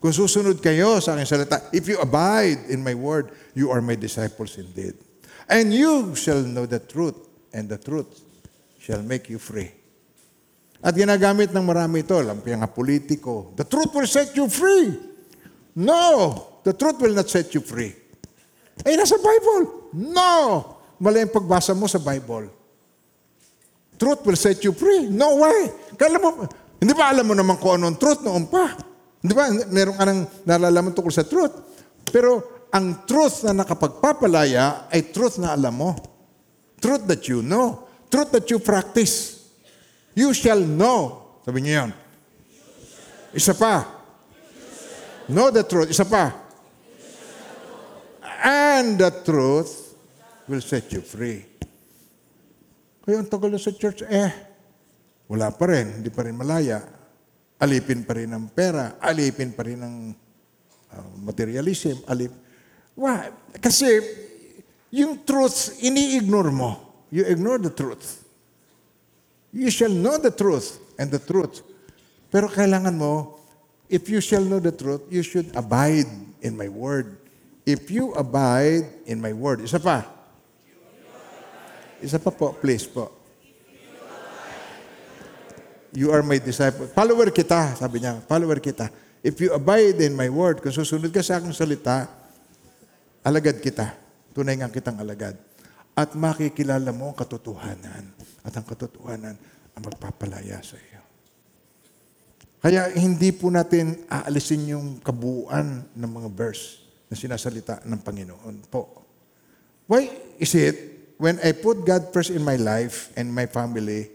kung susunod kayo sa aking salita, if you abide in my word, you are my disciples indeed. And you shall know the truth, and the truth shall make you free. At ginagamit ng marami ito, lampiang nga politiko, the truth will set you free. No, the truth will not set you free. Ay, nasa Bible. No! Mali ang pagbasa mo sa Bible. Truth will set you free. No way. Kala mo, hindi ba alam mo naman kung anong truth noon pa? Hindi ba, meron ka nang nalalaman tungkol sa truth. Pero ang truth na nakapagpapalaya ay truth na alam mo. Truth that you know. Truth that you practice. You shall know. Sabi niyo yan. Isa pa. Know the truth. Isa pa. And the truth will set you free. Kaya ang tagal sa church, eh, wala pa rin, hindi pa rin malaya. Alipin pa rin ng pera, alipin pa rin ng uh, materialism, alip. Why? Kasi yung truth, ini-ignore mo. You ignore the truth. You shall know the truth and the truth. Pero kailangan mo, if you shall know the truth, you should abide in my word. If you abide in my word. Isa pa. Isa pa po, please po. You are my disciple. Follower kita, sabi niya. Follower kita. If you abide in my word, kung susunod ka sa aking salita, alagad kita. Tunay nga kitang alagad. At makikilala mo ang katotohanan. At ang katotohanan ang magpapalaya sa iyo. Kaya hindi po natin aalisin yung kabuuan ng mga verse na sinasalita ng Panginoon po. Why is it when I put God first in my life and my family,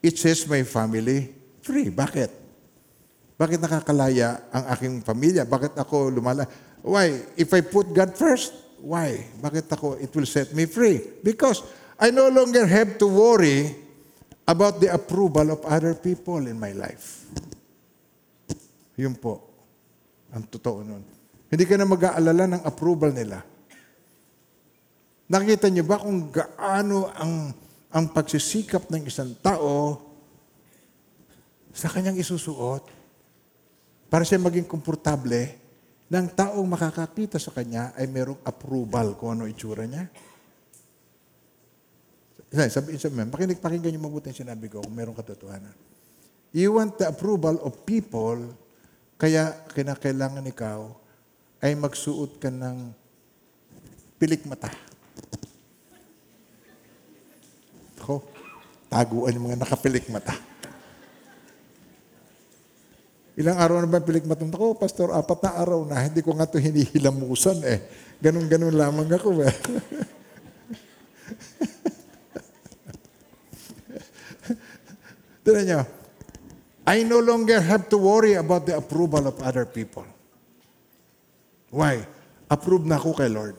it says my family free. Bakit? Bakit nakakalaya ang aking pamilya? Bakit ako lumala? Why? If I put God first, why? Bakit ako, it will set me free? Because I no longer have to worry about the approval of other people in my life. Yun po. Ang totoo nun. Hindi ka na mag-aalala ng approval nila. Nakita niyo ba kung gaano ang, ang pagsisikap ng isang tao sa kanyang isusuot para siya maging komportable ng taong makakakita sa kanya ay merong approval kung ano itsura niya? Sabi, sabi, pakinig, pakinggan niyo mabuti ang sinabi ko kung merong katotohanan. You want the approval of people, kaya kinakailangan ikaw ay magsuot ka ng pilik mata. Ako, taguan yung mga nakapilik mata. Ilang araw na ba pilik mata? Ako, pastor, apat na araw na. Hindi ko nga ito hinihilamusan eh. Ganun-ganun lamang ako eh. Tignan nyo, I no longer have to worry about the approval of other people. Why? Approved na ako kay Lord.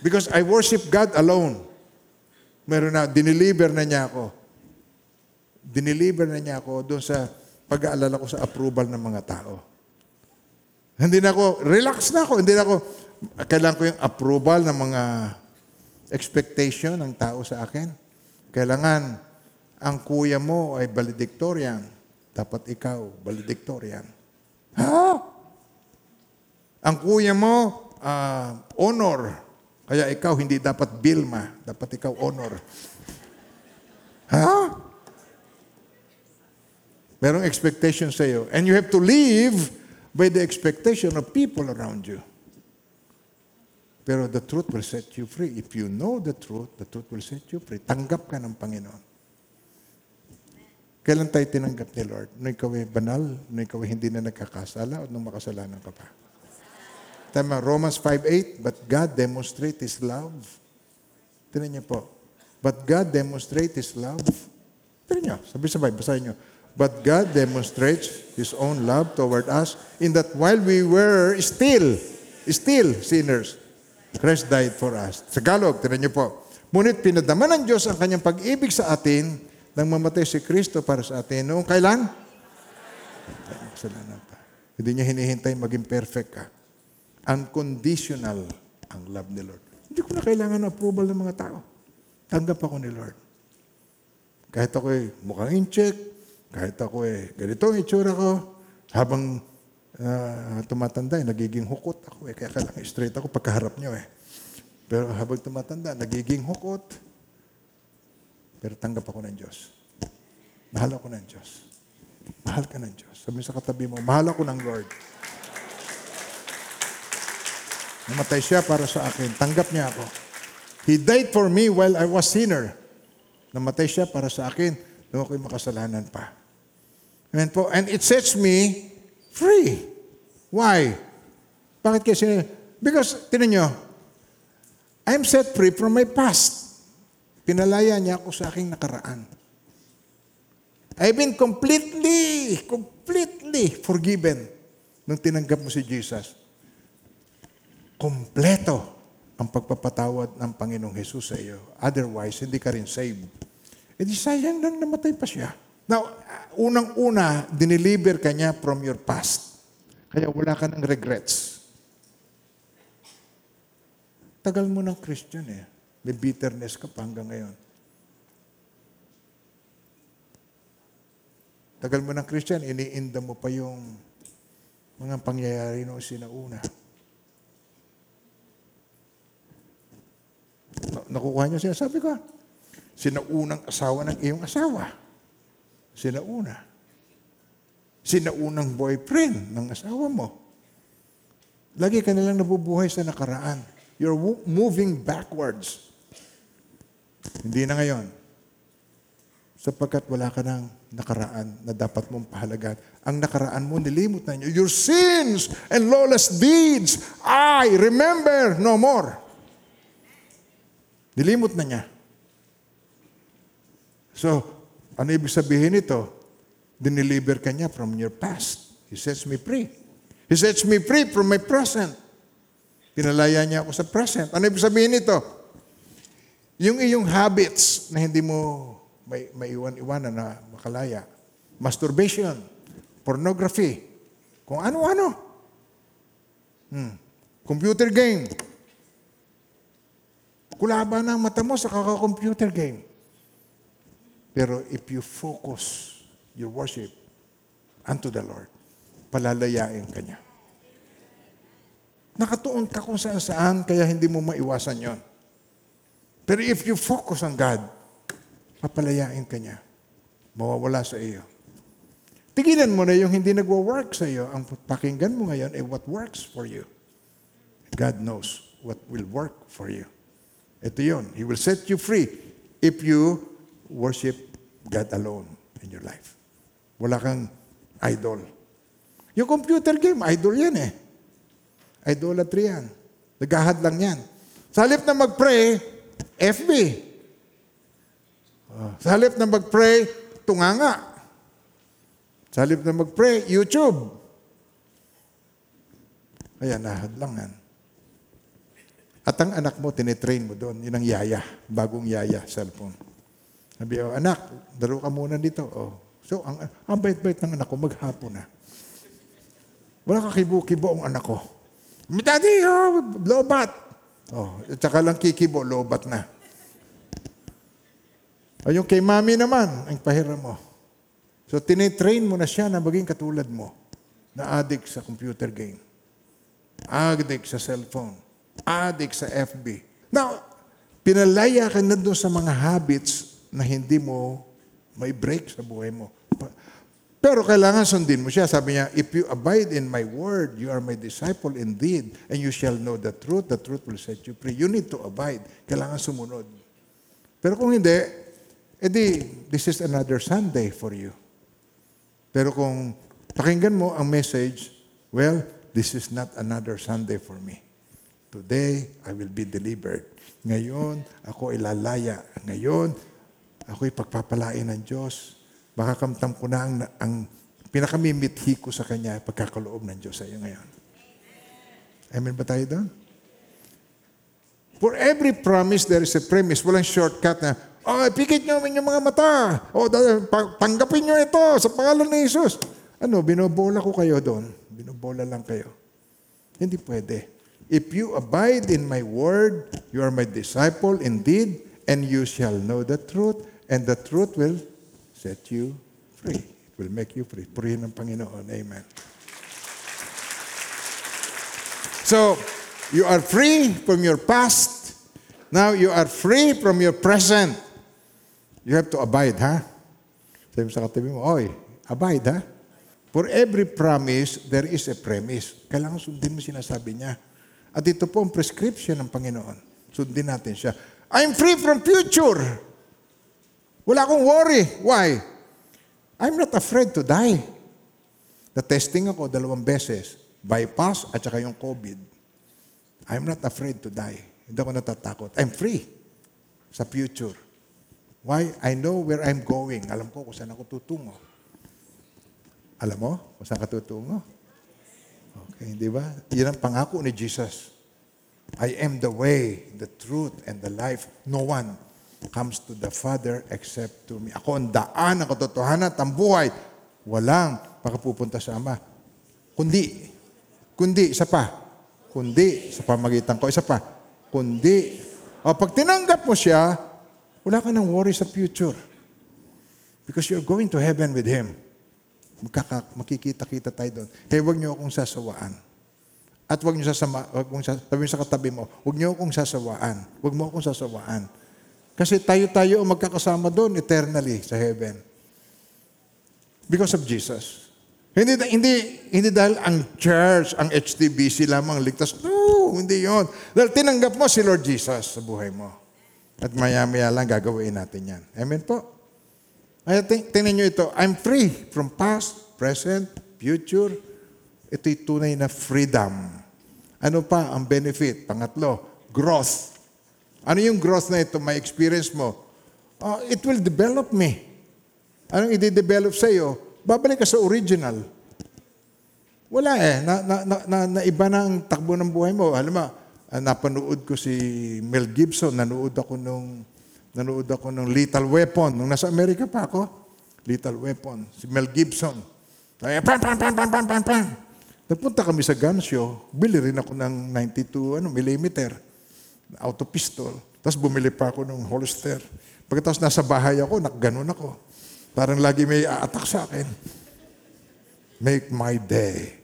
Because I worship God alone. Meron na, dineliver na niya ako. Dineliver na niya ako doon sa pag-aalala ko sa approval ng mga tao. Hindi na ako, relax na ako. Hindi na ako, kailangan ko yung approval ng mga expectation ng tao sa akin. Kailangan, ang kuya mo ay valedictorian. Dapat ikaw, valedictorian. Ha? Ang kuya mo, ah, honor. Kaya ikaw, hindi dapat Bilma. Dapat ikaw honor. Ha? Merong expectation sa iyo. And you have to live by the expectation of people around you. Pero the truth will set you free. If you know the truth, the truth will set you free. Tanggap ka ng Panginoon. Kailan tayo tinanggap ni Lord? Nung ikaw ay banal, nung ikaw ay hindi na nagkakasala, o nung makasalanan ka pa? Tama, Romans 5.8, But God demonstrate His love. Tinan niyo po. But God demonstrate His love. Tinan niyo, sabi-sabay, basahin niyo. But God demonstrates His own love toward us in that while we were still, still sinners, Christ died for us. Sa Tagalog, tinan niyo po. Ngunit pinadama ng Diyos ang kanyang pag-ibig sa atin nang mamatay si Kristo para sa atin. Noong kailan? Kasalanan pa. Hindi niya hinihintay maging perfect ka. Unconditional ang love ni Lord. Hindi ko na kailangan ng approval ng mga tao. Tanggap ako ni Lord. Kahit ako eh, mukhang in-check, kahit ako eh, ganito ang itsura ko, habang ah, tumatanda, eh, nagiging hukot ako eh. Kaya kailangan straight ako pagkaharap niyo eh. Pero habang tumatanda, nagiging hukot. Pero tanggap ako ng Diyos. Mahal ako ng Diyos. Mahal ka ng Diyos. Sabi sa katabi mo, mahal ako ng Lord. Namatay siya para sa akin. Tanggap niya ako. He died for me while I was sinner. Namatay siya para sa akin nung ako'y makasalanan pa. Amen po. And it sets me free. Why? Bakit kasi? Because, tinan nyo, I'm set free from my past. Pinalaya niya ako sa aking nakaraan. I've been completely, completely forgiven nung tinanggap mo si Jesus. Kompleto ang pagpapatawad ng Panginoong Jesus sa iyo. Otherwise, hindi ka rin saved. E di sayang lang namatay pa siya. Now, unang-una, dineliver ka niya from your past. Kaya wala ka ng regrets. Tagal mo ng Christian eh. May bitterness ka pa hanggang ngayon. Tagal mo ng Christian, iniinda mo pa yung mga pangyayari noong sinauna. Na- Nakukuha niyo siya. Sabi ko, sinaunang asawa ng iyong asawa. Sinauna. Sinaunang boyfriend ng asawa mo. Lagi ka nilang nabubuhay sa nakaraan. You're moving backwards. Hindi na ngayon. Sapagkat wala ka ng nakaraan na dapat mong pahalagan. Ang nakaraan mo, nilimot na niyo. Your sins and lawless deeds, I remember no more. Nilimot na niya. So, ano ibig sabihin nito? Dineliver ka niya from your past. He sets me free. He sets me free from my present. Pinalaya niya ako sa present. Ano ibig sabihin nito? Yung iyong habits na hindi mo may, maiwan-iwanan na makalaya. Masturbation, pornography, kung ano-ano. Hmm. Computer game. Kulaban ang mata mo sa kaka-computer game. Pero if you focus your worship unto the Lord, palalayain ka niya. Nakatuon ka kung saan saan, kaya hindi mo maiwasan yon. Pero if you focus on God, papalayain ka niya. Mawawala sa iyo. Tigilan mo na yung hindi nagwo-work sa iyo. Ang pakinggan mo ngayon ay what works for you. God knows what will work for you. Ito yon. He will set you free if you worship God alone in your life. Wala kang idol. Yung computer game, idol yan eh. Idolatry yan. Nagahad lang yan. Sa halip na mag-pray, FB. Oh, Sa halip na mag-pray, tunganga. Sa halip na mag-pray, YouTube. Kaya nahad lang yan. At ang anak mo, tinitrain mo doon. Yun ang yaya. Bagong yaya, cellphone. Sabi, oh, anak, daro ka muna dito. Oh. So, ang, ang bait-bait ng anak ko, maghapon na. Wala kakibo-kibo ang anak ko. Daddy, oh, lobat. Oh, at saka lang kikibo, lobat na. O yung kay mami naman, ang pahiram mo. So, tinitrain mo na siya na maging katulad mo, na addict sa computer game. addict sa cellphone, addict sa FB. Now, pinalaya ka na doon sa mga habits na hindi mo may break sa buhay mo. Pero kailangan sundin mo siya. Sabi niya, if you abide in my word, you are my disciple indeed, and you shall know the truth, the truth will set you free. You need to abide. Kailangan sumunod. Pero kung hindi, edi, this is another Sunday for you. Pero kung pakinggan mo ang message, well, this is not another Sunday for me. Today, I will be delivered. Ngayon, ako ilalaya. Ngayon, ako'y pagpapalain ng Diyos. Makakamtam ko na ang, ang pinakamimithi ko sa Kanya, pagkakaloob ng Diyos sa iyo ngayon. Amen ba tayo doon? For every promise, there is a premise. Walang shortcut na, oh, pikit nyo yung mga mata. O, pa- tanggapin nyo ito sa pangalan ni Jesus. Ano, binobola ko kayo doon. Binobola lang kayo. Hindi pwede. If you abide in my word, you are my disciple indeed, and you shall know the truth, and the truth will set you free. It will make you free. Purihin ng Panginoon. Amen. So, you are free from your past. Now you are free from your present. You have to abide, ha? Sabi sa katabi mo, oy, abide, ha? For every promise, there is a premise. Kailangan sundin mo sinasabi niya. At ito po ang prescription ng Panginoon. Sundin natin siya. I'm free from future. Wala akong worry. Why? I'm not afraid to die. Na-testing ako dalawang beses. Bypass at saka yung COVID. I'm not afraid to die. Hindi ako natatakot. I'm free sa future. Why? I know where I'm going. Alam ko kung saan ako tutungo. Alam mo kung saan ka tutungo? Okay, di ba? Yan ang pangako ni Jesus. I am the way, the truth, and the life. No one comes to the Father except to me. Ako ang daan, ang katotohanan, at ang buhay. Walang makapupunta sa Ama. Kundi, kundi, isa pa. Kundi, sa pamagitan ko, isa pa. Kundi. O, pag tinanggap mo siya, wala ka nang worry sa future. Because you're going to heaven with Him. Magkaka, makikita-kita tayo doon. Kaya huwag niyo akong sasawaan. At huwag niyo sasama, huwag mong sabi sa katabi mo, huwag niyo akong sasawaan. Huwag mo akong sasawaan. Kasi tayo-tayo ang magkakasama doon eternally sa heaven. Because of Jesus. Hindi, hindi, hindi dahil ang church, ang HTBC lamang ligtas. No, hindi yon. Dahil tinanggap mo si Lord Jesus sa buhay mo. At maya-maya lang gagawin natin yan. Amen po. Kaya ting- tingnan nyo ito. I'm free from past, present, future. Ito'y tunay na freedom. Ano pa ang benefit? Pangatlo, growth. Ano yung growth na ito? May experience mo. Uh, it will develop me. Anong i-develop sa iyo? Babalik ka sa original. Wala eh. Na, na, na, na, na iba na ang takbo ng buhay mo. Alam mo, ah, napanood ko si Mel Gibson. Nanood ako nung, nanood ako nung Lethal Weapon. Nung nasa Amerika pa ako. Lethal Weapon. Si Mel Gibson. Kaya, pam, pam, pam, pam, pam, pam, pam. Kami sa gun show. Bili rin ako ng 92 ano, millimeter. Auto pistol. Tapos bumili pa ako ng holster. Pagkatapos nasa bahay ako, nakganon ako. Parang lagi may aatak sa akin. Make my day.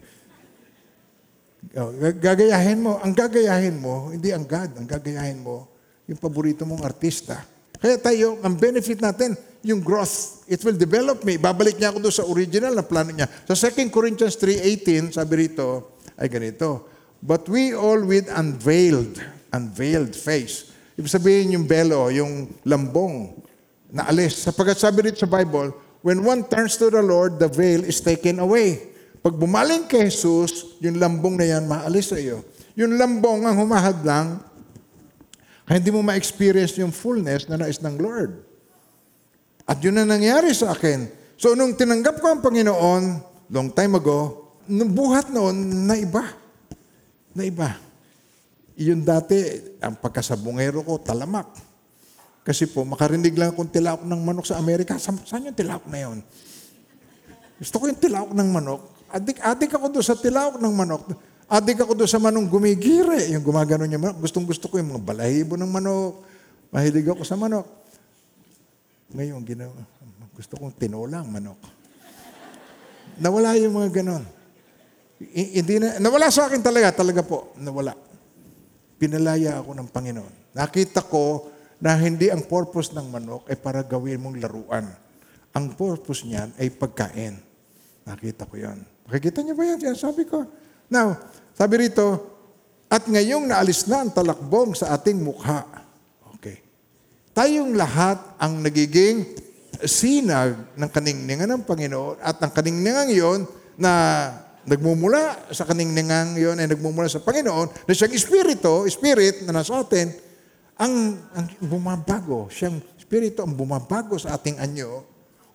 Oh, gag- Gagayahin mo. Ang gagayahin mo, hindi ang God. Ang gagayahin mo, yung paborito mong artista. Kaya tayo, ang benefit natin, yung growth. It will develop me. Babalik niya ako doon sa original na plano niya. Sa 2 Corinthians 3.18, sabi rito, ay ganito, But we all with unveiled, unveiled face. Ibig sabihin yung belo, yung lambong, na alis. Sapagkat sabi rito sa Bible, when one turns to the Lord, the veil is taken away. Pag bumaling kay Jesus, yung lambong na yan, maalis sa iyo. Yung lambong ang humahadlang, kaya hindi mo ma-experience yung fullness na nais ng Lord. At yun na nangyari sa akin. So nung tinanggap ko ang Panginoon, long time ago, nung buhat noon, naiba. Naiba. Yun dati, ang pagkasabungero ko, talamak. Kasi po, makarinig lang akong tilaok ng manok sa Amerika. Sa, saan yung tilaok na yun? Gusto ko yung tilaok ng manok. Adik, adik ako doon sa tilaok ng manok. Adik ako doon sa manong gumigire. Yung gumagano niya manok. Gustong gusto ko yung mga balahibo ng manok. Mahilig ako sa manok. Ngayon, ginawa, gusto kong tinolang manok. Nawala yung mga ganon. Hindi na, nawala sa akin talaga, talaga po, nawala. Pinalaya ako ng Panginoon. Nakita ko na hindi ang purpose ng manok ay para gawin mong laruan. Ang purpose niyan ay pagkain. Nakita ko yon. Makikita niyo ba yan? Yan sabi ko. Now, sabi rito, at ngayong naalis na ang talakbong sa ating mukha. Okay. Tayong lahat ang nagiging sinag ng kaningningan ng Panginoon at ang kaningningan yon na nagmumula sa kaningningan yon ay nagmumula sa Panginoon na siyang espiritu, spirit na nasa atin, ang, ang bumabago. Siyang espiritu ang bumabago sa ating anyo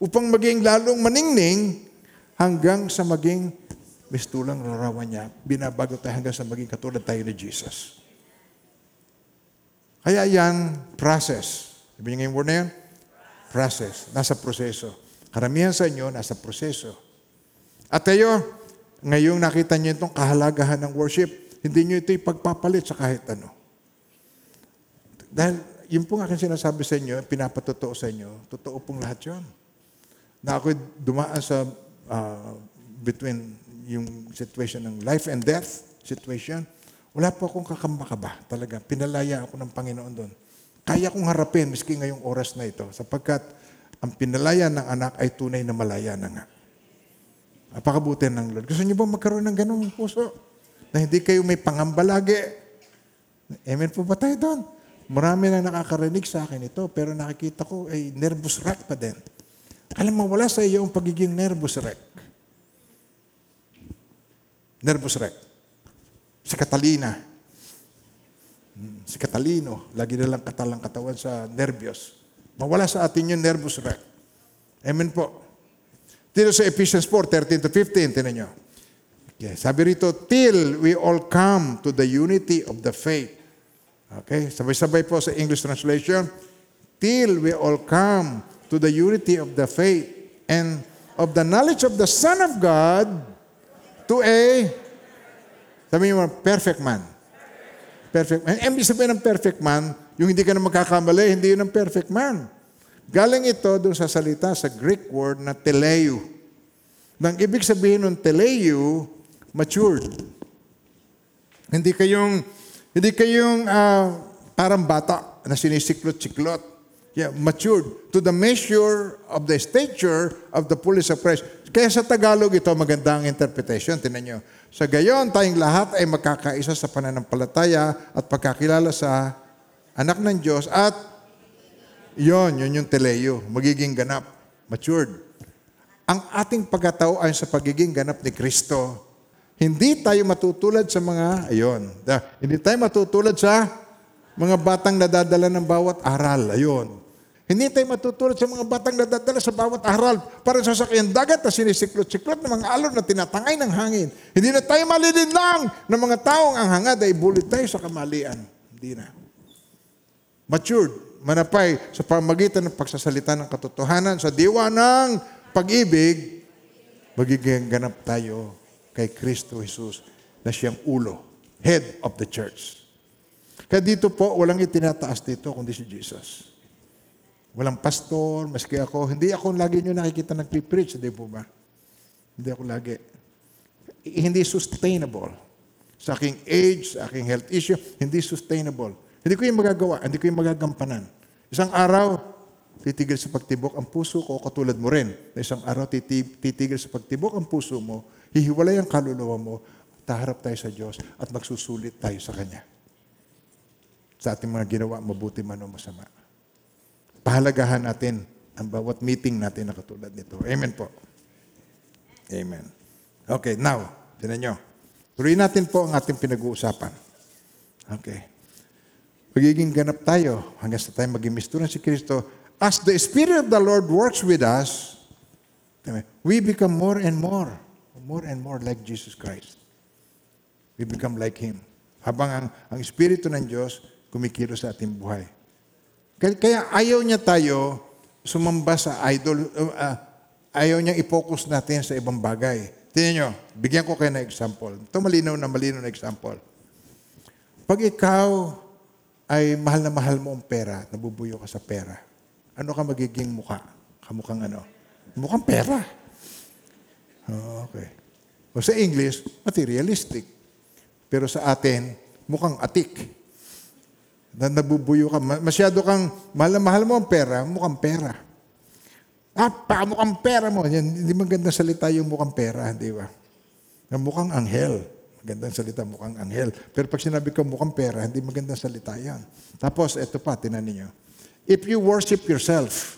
upang maging lalong maningning hanggang sa maging mistulang larawan niya. Binabago tayo hanggang sa maging katulad tayo ni Jesus. Kaya yan, process. Sabi niyo yung word na yan? Process. Nasa proseso. Karamihan sa inyo, nasa proseso. At kayo, ngayong nakita niyo itong kahalagahan ng worship, hindi niyo ito ipagpapalit sa kahit ano. Dahil yun pong aking sinasabi sa inyo, pinapatotoo sa inyo, totoo pong lahat yun. Na ako'y dumaan sa uh, between yung situation ng life and death situation, wala po akong kakambakaba talaga. Pinalaya ako ng Panginoon doon. Kaya kong harapin, miski ngayong oras na ito, sapagkat ang pinalaya ng anak ay tunay na malaya na nga. Napakabuti ng Lord. Gusto niyo ba magkaroon ng ganung puso? Na hindi kayo may pangamba lagi. Amen po ba tayo doon? Marami na nakakarinig sa akin ito, pero nakikita ko ay nervous wreck pa din. Alam mo, wala sa iyo ang pagiging nervous wreck. Nervous wreck. Si Catalina. Hmm, Si Catalino, lagi na lang katalang katawan sa nervyos. Mawala sa atin yung nervous wreck. Amen po. Dito sa Ephesians 4, 13 to 15, tinan nyo. Okay, sabi rito, till we all come to the unity of the faith. Okay, sabay-sabay po sa English translation. Till we all come to the unity of the faith and of the knowledge of the Son of God to a, sabi mo, perfect man. Perfect man. Ibig sabihin ng perfect man, yung hindi ka na magkakamali, hindi yun ang perfect man. Galing ito doon sa salita sa Greek word na teleu. Nang ibig sabihin ng teleu, matured. Hindi kayong, hindi kayong ah, parang bata na sinisiklot-siklot. Yeah, matured to the measure of the stature of the fullness of Christ. Kaya sa Tagalog ito, maganda ang interpretation. Tinan nyo. Sa gayon, tayong lahat ay magkakaisa sa pananampalataya at pagkakilala sa anak ng Diyos at yon, yun yung teleo, magiging ganap, matured. Ang ating pagkatao ay sa pagiging ganap ni Kristo. Hindi tayo matutulad sa mga, ayon, da, hindi tayo matutulad sa mga batang nadadala ng bawat aral, ayon. Hindi tayo matutulad sa mga batang nadadala sa bawat aral para sa sakyan dagat na sinisiklot-siklot ng mga alon na tinatangay ng hangin. Hindi na tayo malilinlang ng mga taong ang hangad ay bulit tayo sa kamalian. Hindi na matured, manapay sa pamagitan ng pagsasalita ng katotohanan sa diwa ng pag-ibig, magiging ganap tayo kay Kristo Jesus na siyang ulo, head of the church. Kaya dito po, walang itinataas dito kundi si Jesus. Walang pastor, maski ako. Hindi ako lagi nyo nakikita nagpipreach, hindi po ba? Hindi ako lagi. Hindi sustainable. Sa aking age, sa aking health issue, hindi sustainable. Hindi ko yung magagawa, hindi ko yung magagampanan. Isang araw, titigil sa pagtibok ang puso ko, katulad mo rin. Na isang araw, titi- titigil sa pagtibok ang puso mo, hihiwalay ang kaluluwa mo, taharap tayo sa Diyos at magsusulit tayo sa Kanya. Sa ating mga ginawa, mabuti man o masama. Pahalagahan natin ang bawat meeting natin na katulad nito. Amen po. Amen. Okay, now, tinan nyo. Tuloy natin po ang ating pinag-uusapan. Okay. Magiging ganap tayo hanggang sa tayo maging misturan si Kristo. As the Spirit of the Lord works with us, we become more and more, more and more like Jesus Christ. We become like Him. Habang ang, ang Espiritu ng Diyos kumikilos sa ating buhay. Kaya, kaya ayaw niya tayo sumamba sa idol, uh, uh, ayaw niya i-focus natin sa ibang bagay. Tingnan nyo, bigyan ko kayo ng example. Ito malinaw na malinaw na example. Pag ikaw ay mahal na mahal mo ang pera, nabubuyo ka sa pera, ano ka magiging mukha? Kamukhang ano? Mukhang pera. Oh, okay. O sa English, materialistic. Pero sa atin, mukhang atik. Na nabubuyo ka. Ma- Masyado kang, mahal, na mahal mo ang pera, mukhang pera. Ah, pa, mukhang pera mo. Yan, hindi magandang salita yung mukhang pera, di ba? Na mukhang anghel. Magandang salita, mukhang anghel. Pero pag sinabi ko mukhang pera, hindi magandang salita yan. Tapos, eto pa, tinan ninyo. If you worship yourself,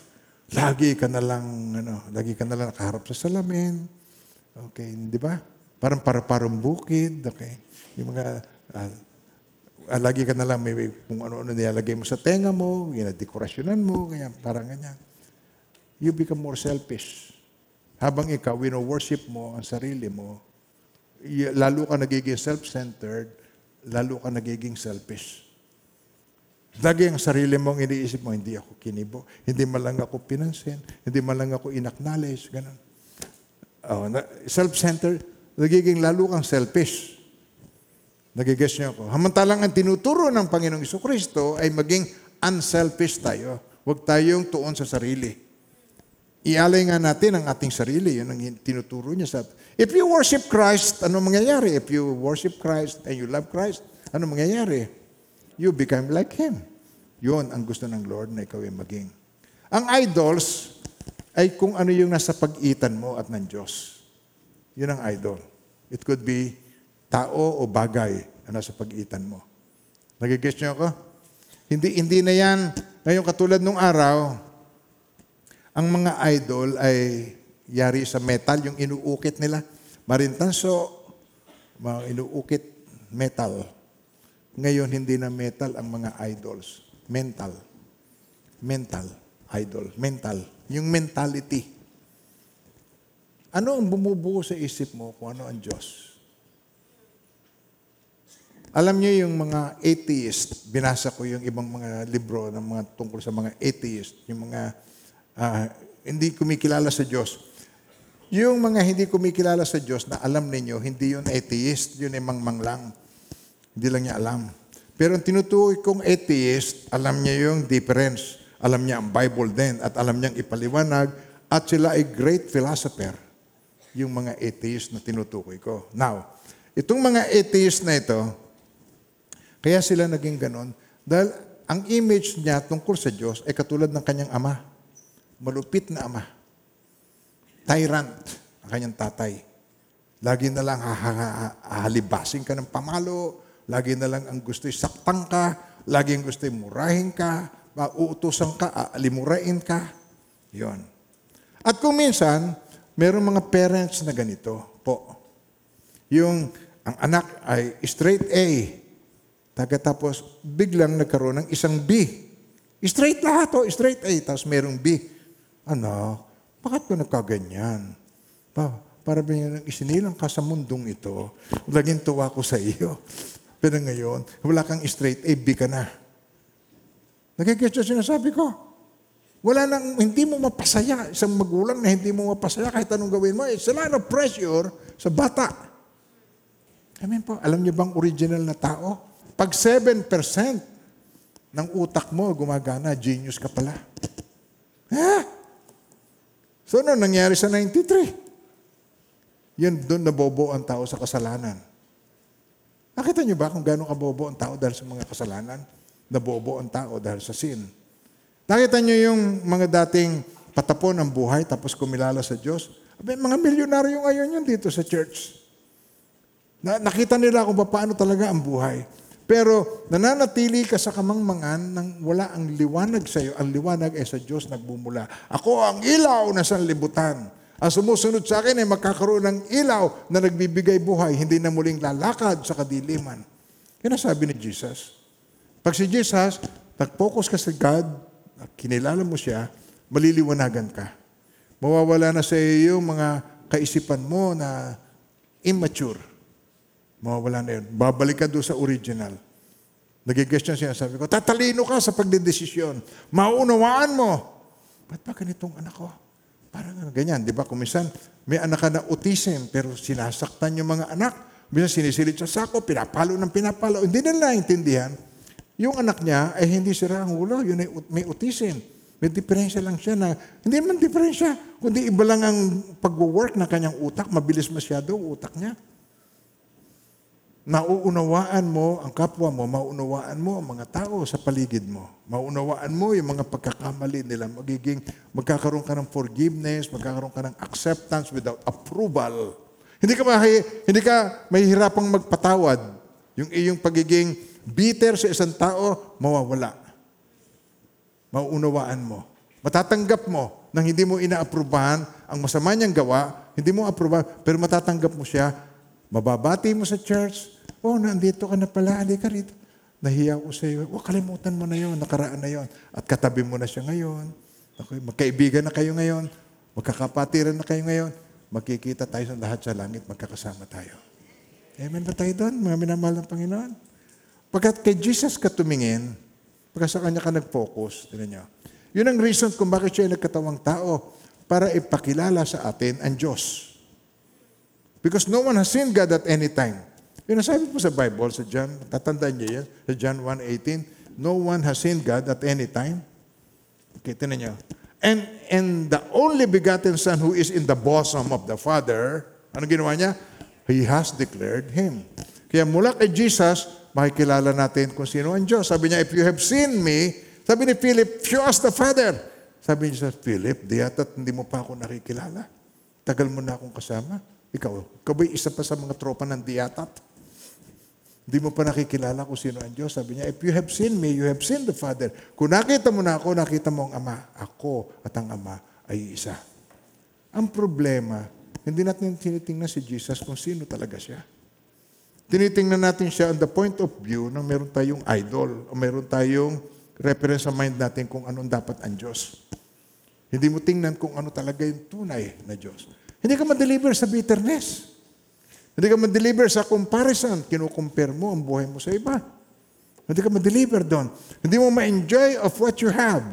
lagi ka na lang, ano, lagi ka na lang nakaharap sa salamin. Okay, di ba? Parang para-parang bukid, okay? Yung mga, ah, ah, lagi ka na lang may, kung ano-ano nilalagay mo sa tenga mo, dekorasyonan mo, kaya parang ganyan. You become more selfish. Habang ikaw, wino-worship mo ang sarili mo, lalo ka nagiging self-centered, lalo ka nagiging selfish. Lagi ang sarili mong iniisip mo, hindi ako kinibo, hindi man lang ako pinansin, hindi man lang ako inacknowledge, ganun. Oh, self-centered, nagiging lalo kang selfish. Nagigess niyo ako. Hamantalang ang tinuturo ng Panginoong Iso Kristo ay maging unselfish tayo. Huwag tayong tuon sa sarili. Ialay nga natin ang ating sarili. Yun ang tinuturo niya sa If you worship Christ, ano mangyayari? If you worship Christ and you love Christ, ano mangyayari? You become like Him. Yun ang gusto ng Lord na ikaw ay maging. Ang idols ay kung ano yung nasa pag-itan mo at ng Diyos. Yun ang idol. It could be tao o bagay na nasa pag-itan mo. Nagigess niyo ako? Hindi, hindi na yan, ngayon katulad nung araw, ang mga idol ay yari sa metal, yung inuukit nila. Marintanso, mga inuukit metal. Ngayon, hindi na metal ang mga idols. Mental. Mental. Idol. Mental. Yung mentality. Ano ang bumubuo sa isip mo kung ano ang Diyos? Alam niyo yung mga atheist, binasa ko yung ibang mga libro ng mga tungkol sa mga atheist, yung mga ah, hindi kumikilala sa Diyos. Yung mga hindi kumikilala sa Diyos na alam ninyo, hindi yun atheist, yun ay mangmang lang. Hindi lang niya alam. Pero ang tinutukoy kong atheist, alam niya yung difference. Alam niya ang Bible din at alam niyang ipaliwanag at sila ay great philosopher. Yung mga atheist na tinutukoy ko. Now, itong mga atheist na ito, kaya sila naging ganon dahil ang image niya tungkol sa Diyos ay katulad ng kanyang ama. Malupit na ama. Tyrant ang kanyang tatay. Lagi na lang hahalibasin ka ng pamalo. Lagi na lang ang gusto saktan ka. Lagi ang gusto murahin ka. Mauutosan ka, aalimurain ka. Yon. At kung minsan, meron mga parents na ganito po. Yung ang anak ay straight A. Pagkatapos, biglang nagkaroon ng isang B. Straight lahat to, straight A. Tapos merong B. Anak, bakit ka nagkaganyan? Pa, para ba yung isinilang ka sa mundong ito, laging tuwa ko sa iyo. Pero ngayon, wala kang straight A, B ka na. Nagigets yung sinasabi ko. Wala nang, hindi mo mapasaya. Isang magulang na hindi mo mapasaya kahit anong gawin mo. It's a lot of pressure sa bata. Amen po. Alam niyo bang original na tao? Pag 7% ng utak mo gumagana, genius ka pala. Ha? So, ano nangyari sa 93? Yun, doon nabobo ang tao sa kasalanan. Nakita niyo ba kung gano'ng kabobo ang tao dahil sa mga kasalanan? Nabobo ang tao dahil sa sin. Nakita niyo yung mga dating patapon ng buhay tapos kumilala sa Diyos? Abay, mga milyonaryo ngayon yun dito sa church. Na, nakita nila kung paano talaga ang buhay. Pero nananatili ka sa kamangmangan nang wala ang liwanag sa iyo. Ang liwanag ay sa Diyos nagbumula. Ako ang ilaw na sanlibutan. Ang sumusunod sa akin ay magkakaroon ng ilaw na nagbibigay buhay, hindi na muling lalakad sa kadiliman. Yan ang sabi ni Jesus. Pag si Jesus, nag-focus ka sa God, kinilala mo siya, maliliwanagan ka. Mawawala na sa iyo yung mga kaisipan mo na immature. Mawawala na yun. Babalik ka doon sa original. Niya siya, sabi ko, tatalino ka sa pagdedesisyon. Maunawaan mo. Ba't ba ganitong anak ko? Parang ano, ganyan, di ba? Kung minsan, may anak ka na autism, pero sinasaktan yung mga anak. Minsan sinisilid sa sako, pinapalo ng pinapalo. Hindi nila naintindihan. Yung anak niya ay hindi sira ang ulo, yun ay may autism. May diferensya lang siya na, hindi man diferensya, kundi iba lang ang pag-work ng kanyang utak, mabilis masyado utak niya. Nauunawaan mo ang kapwa mo, maunawaan mo ang mga tao sa paligid mo. Maunawaan mo yung mga pagkakamali nila. Magiging, magkakaroon ka ng forgiveness, magkakaroon ka ng acceptance without approval. Hindi ka, mahi, hindi ka mahihirapang magpatawad. Yung iyong pagiging bitter sa isang tao, mawawala. Mauunawaan mo. Matatanggap mo nang hindi mo inaaprubahan ang masama niyang gawa, hindi mo aprubahan, pero matatanggap mo siya, mababati mo sa church, oh, nandito ka na pala, ali ka rito. Nahiya ko sa iyo. Oh, kalimutan mo na yon, nakaraan na yon. At katabi mo na siya ngayon. Okay, magkaibigan na kayo ngayon. Magkakapatiran na kayo ngayon. Magkikita tayo sa lahat sa langit, magkakasama tayo. Amen ba tayo doon, mga minamahal ng Panginoon? Pagkat kay Jesus ka tumingin, pagkat sa Kanya ka nag-focus, tinan niyo. Yun ang reason kung bakit siya ay nagkatawang tao para ipakilala sa atin ang Diyos. Because no one has seen God at any time. Yun ang sabi po sa Bible, sa John, tatandaan niyo yan, sa John 1.18, no one has seen God at any time. Okay, tinan niyo. And, and the only begotten Son who is in the bosom of the Father, ano ginawa niya? He has declared Him. Kaya mula kay Jesus, makikilala natin kung sino ang Diyos. Sabi niya, if you have seen me, sabi ni Philip, show us the Father. Sabi niya Philip, di yata't hindi mo pa ako nakikilala. Tagal mo na akong kasama. Ikaw, ikaw ba'y isa pa sa mga tropa ng diyatat? Hindi mo pa nakikilala kung sino ang Diyos. Sabi niya, if you have seen me, you have seen the Father. Kung nakita mo na ako, nakita mo ang Ama. Ako at ang Ama ay isa. Ang problema, hindi natin tinitingnan si Jesus kung sino talaga siya. Tinitingnan natin siya on the point of view na meron tayong idol o meron tayong reference sa mind natin kung anong dapat ang Diyos. Hindi mo tingnan kung ano talaga yung tunay na Diyos. Hindi ka ma-deliver sa bitterness. Hindi ka ma-deliver sa comparison. Kinukumpare mo ang buhay mo sa iba. Hindi ka ma-deliver doon. Hindi mo ma-enjoy of what you have.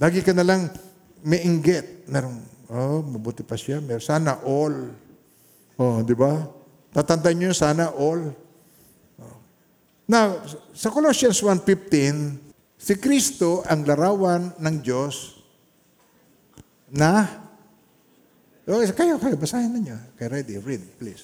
Lagi ka na lang may inggit. Merong, oh, mabuti pa siya. Mer sana all. Oh, di ba? Tatandaan niyo sana all. Oh. Now, sa Colossians 1.15, si Kristo ang larawan ng Diyos na Okay, kayo, kayo, basahin na niyo. Okay, ready, read, please.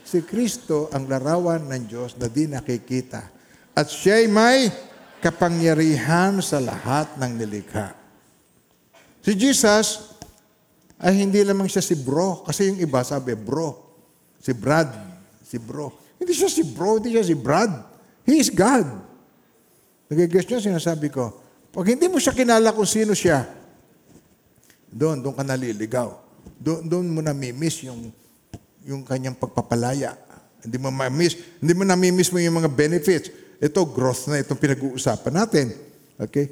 Si Kristo ang larawan ng Diyos na di nakikita. At siya'y may kapangyarihan sa lahat ng nilikha. Si Jesus ay hindi lamang siya si bro. Kasi yung iba sabi, bro. Si Brad. Si bro. Hindi siya si bro, hindi siya si Brad. He is God. Nagigess niyo sinasabi ko. Pag hindi mo siya kinala kung sino siya, doon, doon ka naliligaw. Doon, doon mo nami-miss yung, yung kanyang pagpapalaya. Hindi mo ma-miss, hindi mo nami-miss mo yung mga benefits. Ito, growth na itong pinag-uusapan natin. Okay?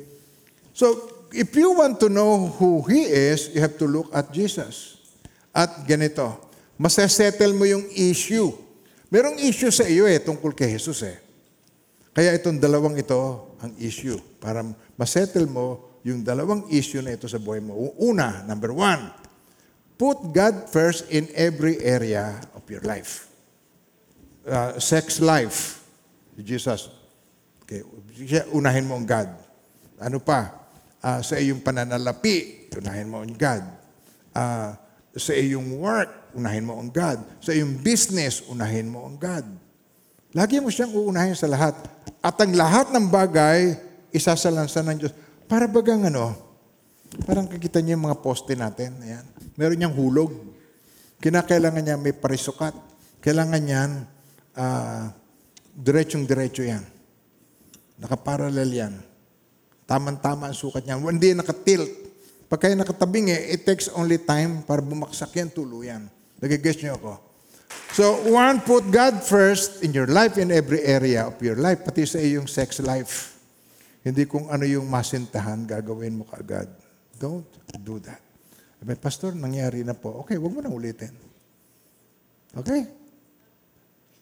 So, if you want to know who He is, you have to look at Jesus. At ganito, masasettle mo yung issue. Merong issue sa iyo eh, tungkol kay Jesus eh. Kaya itong dalawang ito ang issue. Para masettle mo yung dalawang issue na ito sa buhay mo. Una, number one, put God first in every area of your life. Uh, sex life, Jesus. Okay, unahin mo ang God. Ano pa? Uh, sa iyong pananalapi, unahin mo ang God. Uh, sa iyong work, unahin mo ang God. Sa iyong business, unahin mo ang God. Lagi mo siyang uunahin sa lahat. At ang lahat ng bagay, isasalansan ng Diyos. Para bagang ano, parang kakita niyo yung mga poste natin. Ayan. Meron niyang hulog. Kinakailangan niya may parisukat. Kailangan niyan, uh, diretsyong-diretso yan. Nakaparallel yan. Taman-tama ang sukat niya. Hindi nakatilt. Pag kayo nakatabing eh, it takes only time para bumaksak yan, tuluyan. Nagigess niyo ako. So, one, put God first in your life, in every area of your life, pati sa iyong sex life. Hindi kung ano yung masintahan, gagawin mo kaagad. Don't do that. Sabi, Pastor, nangyari na po. Okay, wag mo na ulitin. Okay?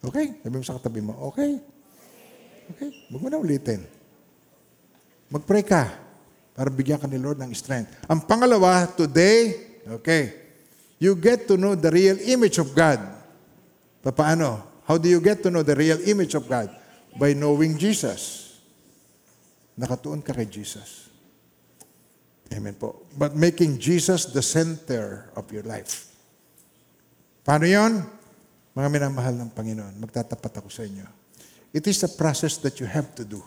Okay? Sabi mo sa katabi mo, okay? Okay, wag mo na ulitin. Mag-pray ka para bigyan ka ni Lord ng strength. Ang pangalawa, today, okay, you get to know the real image of God. Paano? How do you get to know the real image of God? By knowing Jesus. Nakatuon ka kay Jesus. Amen po. But making Jesus the center of your life. Paano yon? Mga minamahal ng Panginoon, magtatapat ako sa inyo. It is a process that you have to do.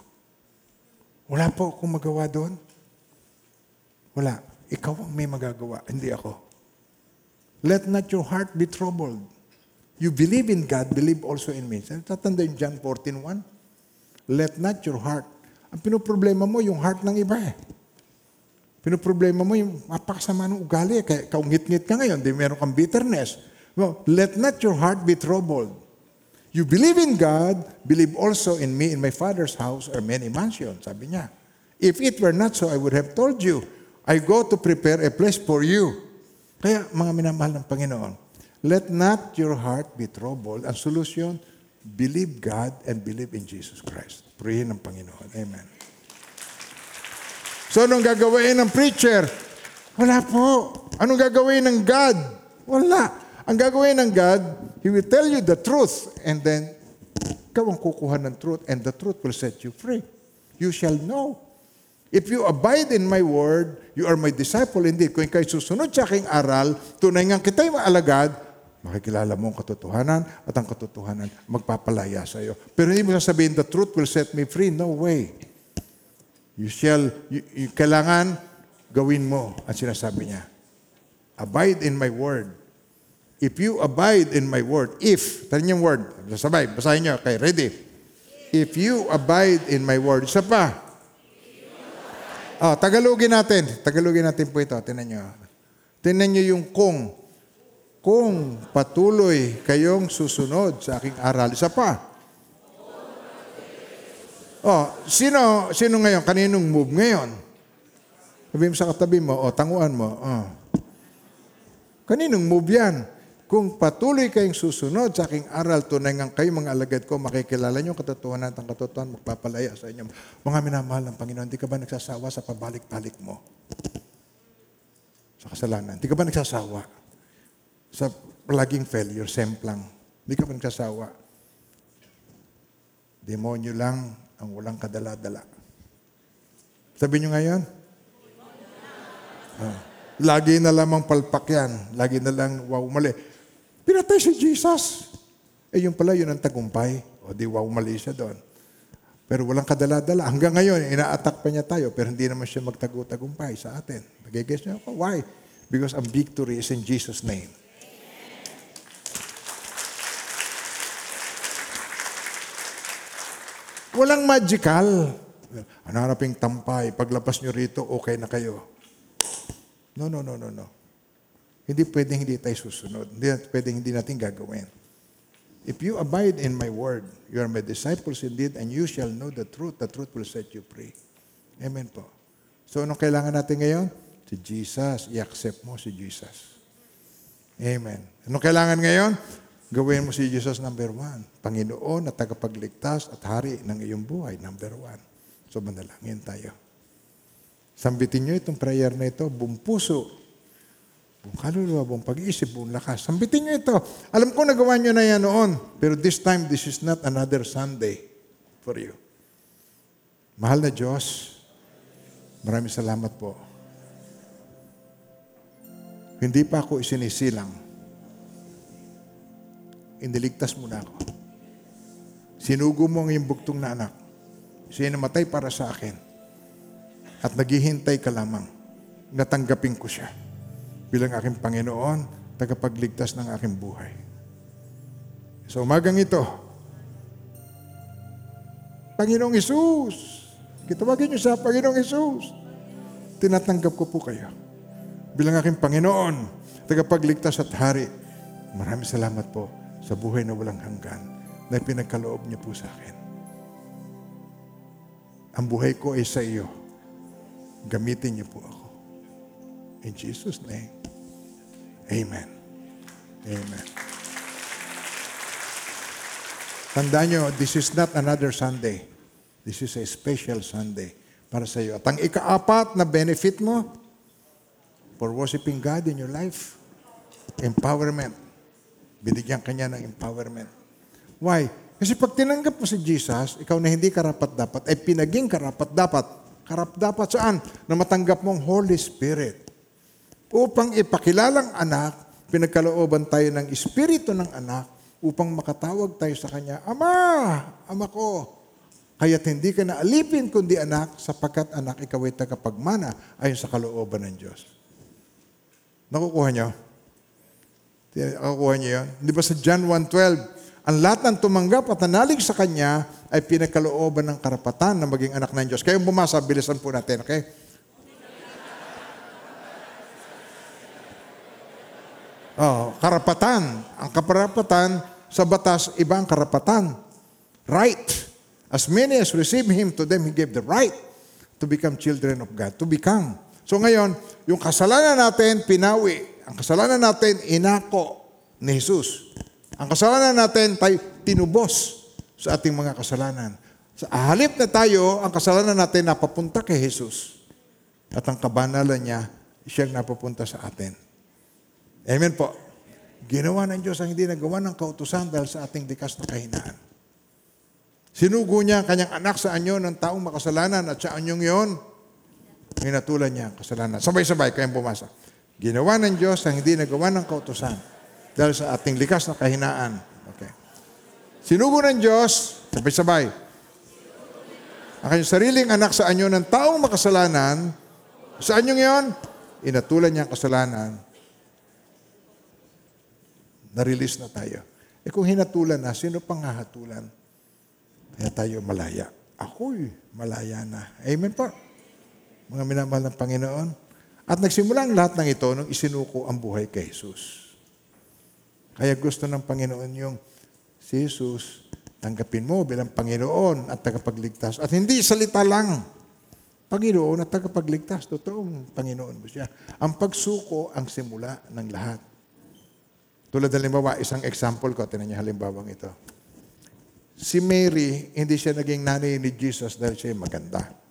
Wala po akong magawa doon. Wala. Ikaw ang may magagawa, hindi ako. Let not your heart be troubled. You believe in God, believe also in me. Tatanda yung John 14.1. Let not your heart. Ang pinoproblema mo, yung heart ng iba eh. Pinoproblema mo yung mapakasama ng ugali. Kaya kaungit-ngit ka ngayon, di meron kang bitterness. Well, let not your heart be troubled. You believe in God, believe also in me. In my Father's house are many mansions, sabi niya. If it were not so, I would have told you. I go to prepare a place for you. Kaya, mga minamahal ng Panginoon, let not your heart be troubled. Ang solusyon, believe God and believe in Jesus Christ. Purihin ng Panginoon. Amen. So, anong gagawin ng preacher? Wala po. Anong gagawin ng God? Wala. Ang gagawin ng God, He will tell you the truth and then ikaw ang kukuha ng truth and the truth will set you free. You shall know. If you abide in my word, you are my disciple indeed. Kung ikay susunod sa aking aral, tunay nga kita'y maalagad, makikilala mo ang katotohanan at ang katotohanan magpapalaya sa iyo. Pero hindi mo sasabihin, the truth will set me free. No way. You shall, you, you- kailangan gawin mo ang sinasabi niya. Abide in my word. If you abide in my word, if, tanin yung word, sabay, basahin niyo, okay, ready? If you abide in my word, isa pa. Oh, Tagalogin natin. Tagalogin natin po ito. Tinan niyo. Tinan niyo yung kung. Kung patuloy kayong susunod sa aking aral. Isa pa. Oh, sino, sino ngayon? Kaninong move ngayon? Sabi mo sa katabi mo, o tanguan mo, oh. Kaninong move yan? Kung patuloy kayong susunod sa aking aral, tunay nga kayo mga alagad ko, makikilala niyo katotohanan at ang katotohanan magpapalaya sa inyo. Mga minamahal ng Panginoon, di ka ba nagsasawa sa pabalik-balik mo? Sa kasalanan. Di ka ba nagsasawa? Sa laging failure, semplang. Di ka ba nagsasawa? Demonyo lang ang walang kadala-dala. Sabi niyo ngayon? Ah. Lagi na lamang palpak yan. Lagi na lang, wow, mali. Pinatay si Jesus. Eh, yung pala, yun ang tagumpay. O di, wow, mali siya doon. Pero walang kadala-dala. Hanggang ngayon, ina-attack pa niya tayo, pero hindi naman siya magtagu-tagumpay sa atin. Nagigess niyo ako? Why? Because ang victory is in Jesus' name. Walang magical. Hanaping tampay. Paglabas nyo rito, okay na kayo. No, no, no, no, no. Hindi pwedeng hindi tayo susunod. Hindi pwedeng hindi natin gagawin. If you abide in my word, you are my disciples indeed, and you shall know the truth. The truth will set you free. Amen po. So, anong kailangan natin ngayon? Si Jesus. I-accept mo si Jesus. Amen. Anong kailangan ngayon? Gawin mo si Jesus number one. Panginoon na tagapagligtas at hari ng iyong buhay, number one. So, manalangin tayo. Sambitin nyo itong prayer na ito, buong puso, buong kaluluwa, buong pag-iisip, buong lakas. Sambitin nyo ito. Alam ko nagawa nyo na yan noon, pero this time, this is not another Sunday for you. Mahal na Diyos, maraming salamat po. Hindi pa ako isinisilang. Iniligtas mo na ako. Sinugo mo ang iyong bugtong na anak. Siya namatay para sa akin at naghihintay ka lamang. Natanggapin ko siya bilang aking Panginoon, tagapagligtas ng aking buhay. Sa umagang ito, Panginoong Isus, kitawagin niyo sa Panginoong Isus, tinatanggap ko po kayo bilang aking Panginoon, tagapagligtas at hari. Maraming salamat po sa buhay na walang hanggan na pinagkaloob niyo po sa akin. Ang buhay ko ay sa iyo. Gamitin niyo po ako. In Jesus' name. Amen. Amen. Tandaan nyo, this is not another Sunday. This is a special Sunday para sa iyo. At ang ikaapat na benefit mo for worshiping God in your life, empowerment. Binigyan kanya ng empowerment. Why? Kasi pag tinanggap mo si Jesus, ikaw na hindi karapat-dapat, ay pinaging karapat-dapat. Karap-dapat saan? Na matanggap mong Holy Spirit. Upang ipakilalang anak, pinagkalooban tayo ng Espiritu ng anak upang makatawag tayo sa Kanya, Ama! Ama ko! Kaya't hindi ka na alipin kundi anak, sapagkat anak ikaw ay tagapagmana ayon sa kalooban ng Diyos. Nakukuha niyo? Nakukuha niyo yun? Di ba sa John 1.12, ang lahat ng tumanggap at nanalig sa Kanya ay pinagkalooban ng karapatan na maging anak ng Diyos. Kayong bumasa, bilisan po natin, okay? Oh, karapatan. Ang karapatan sa batas, iba ang karapatan. Right. As many as receive Him, to them He gave the right to become children of God. To become. So ngayon, yung kasalanan natin, pinawi. Ang kasalanan natin, inako ni Jesus. Ang kasalanan natin, tayo tinubos sa ating mga kasalanan. Sa halip na tayo, ang kasalanan natin napapunta kay Jesus. At ang kabanalan niya, siyang napapunta sa atin. Amen po. Ginawa ng Diyos ang hindi nagawa ng kautusan dahil sa ating likas na kahinaan. Sinugo niya ang kanyang anak sa anyo ng taong makasalanan at sa anyong yon, hinatulan niya ang kasalanan. Sabay-sabay kayong bumasa. Ginawa ng Diyos ang hindi nagawa ng kautusan dahil sa ating likas na kahinaan. Okay. Sinugo ng Diyos, sabay-sabay, ang kanyang sariling anak sa anyo ng taong makasalanan, sa anyong yon, inatulan niya ang kasalanan na-release na tayo. Eh kung hinatulan na, sino pang hahatulan? Kaya tayo malaya. Ako'y malaya na. Amen po. Mga minamahal ng Panginoon. At nagsimula ang lahat ng ito nung isinuko ang buhay kay Jesus. Kaya gusto ng Panginoon yung si Jesus, tanggapin mo bilang Panginoon at tagapagligtas. At hindi salita lang. Panginoon at tagapagligtas. Totoong Panginoon mo siya. Ang pagsuko ang simula ng lahat. Tulad halimbawa, isang example ko, tinan niyo halimbawang ito. Si Mary, hindi siya naging nanay ni Jesus dahil siya maganda.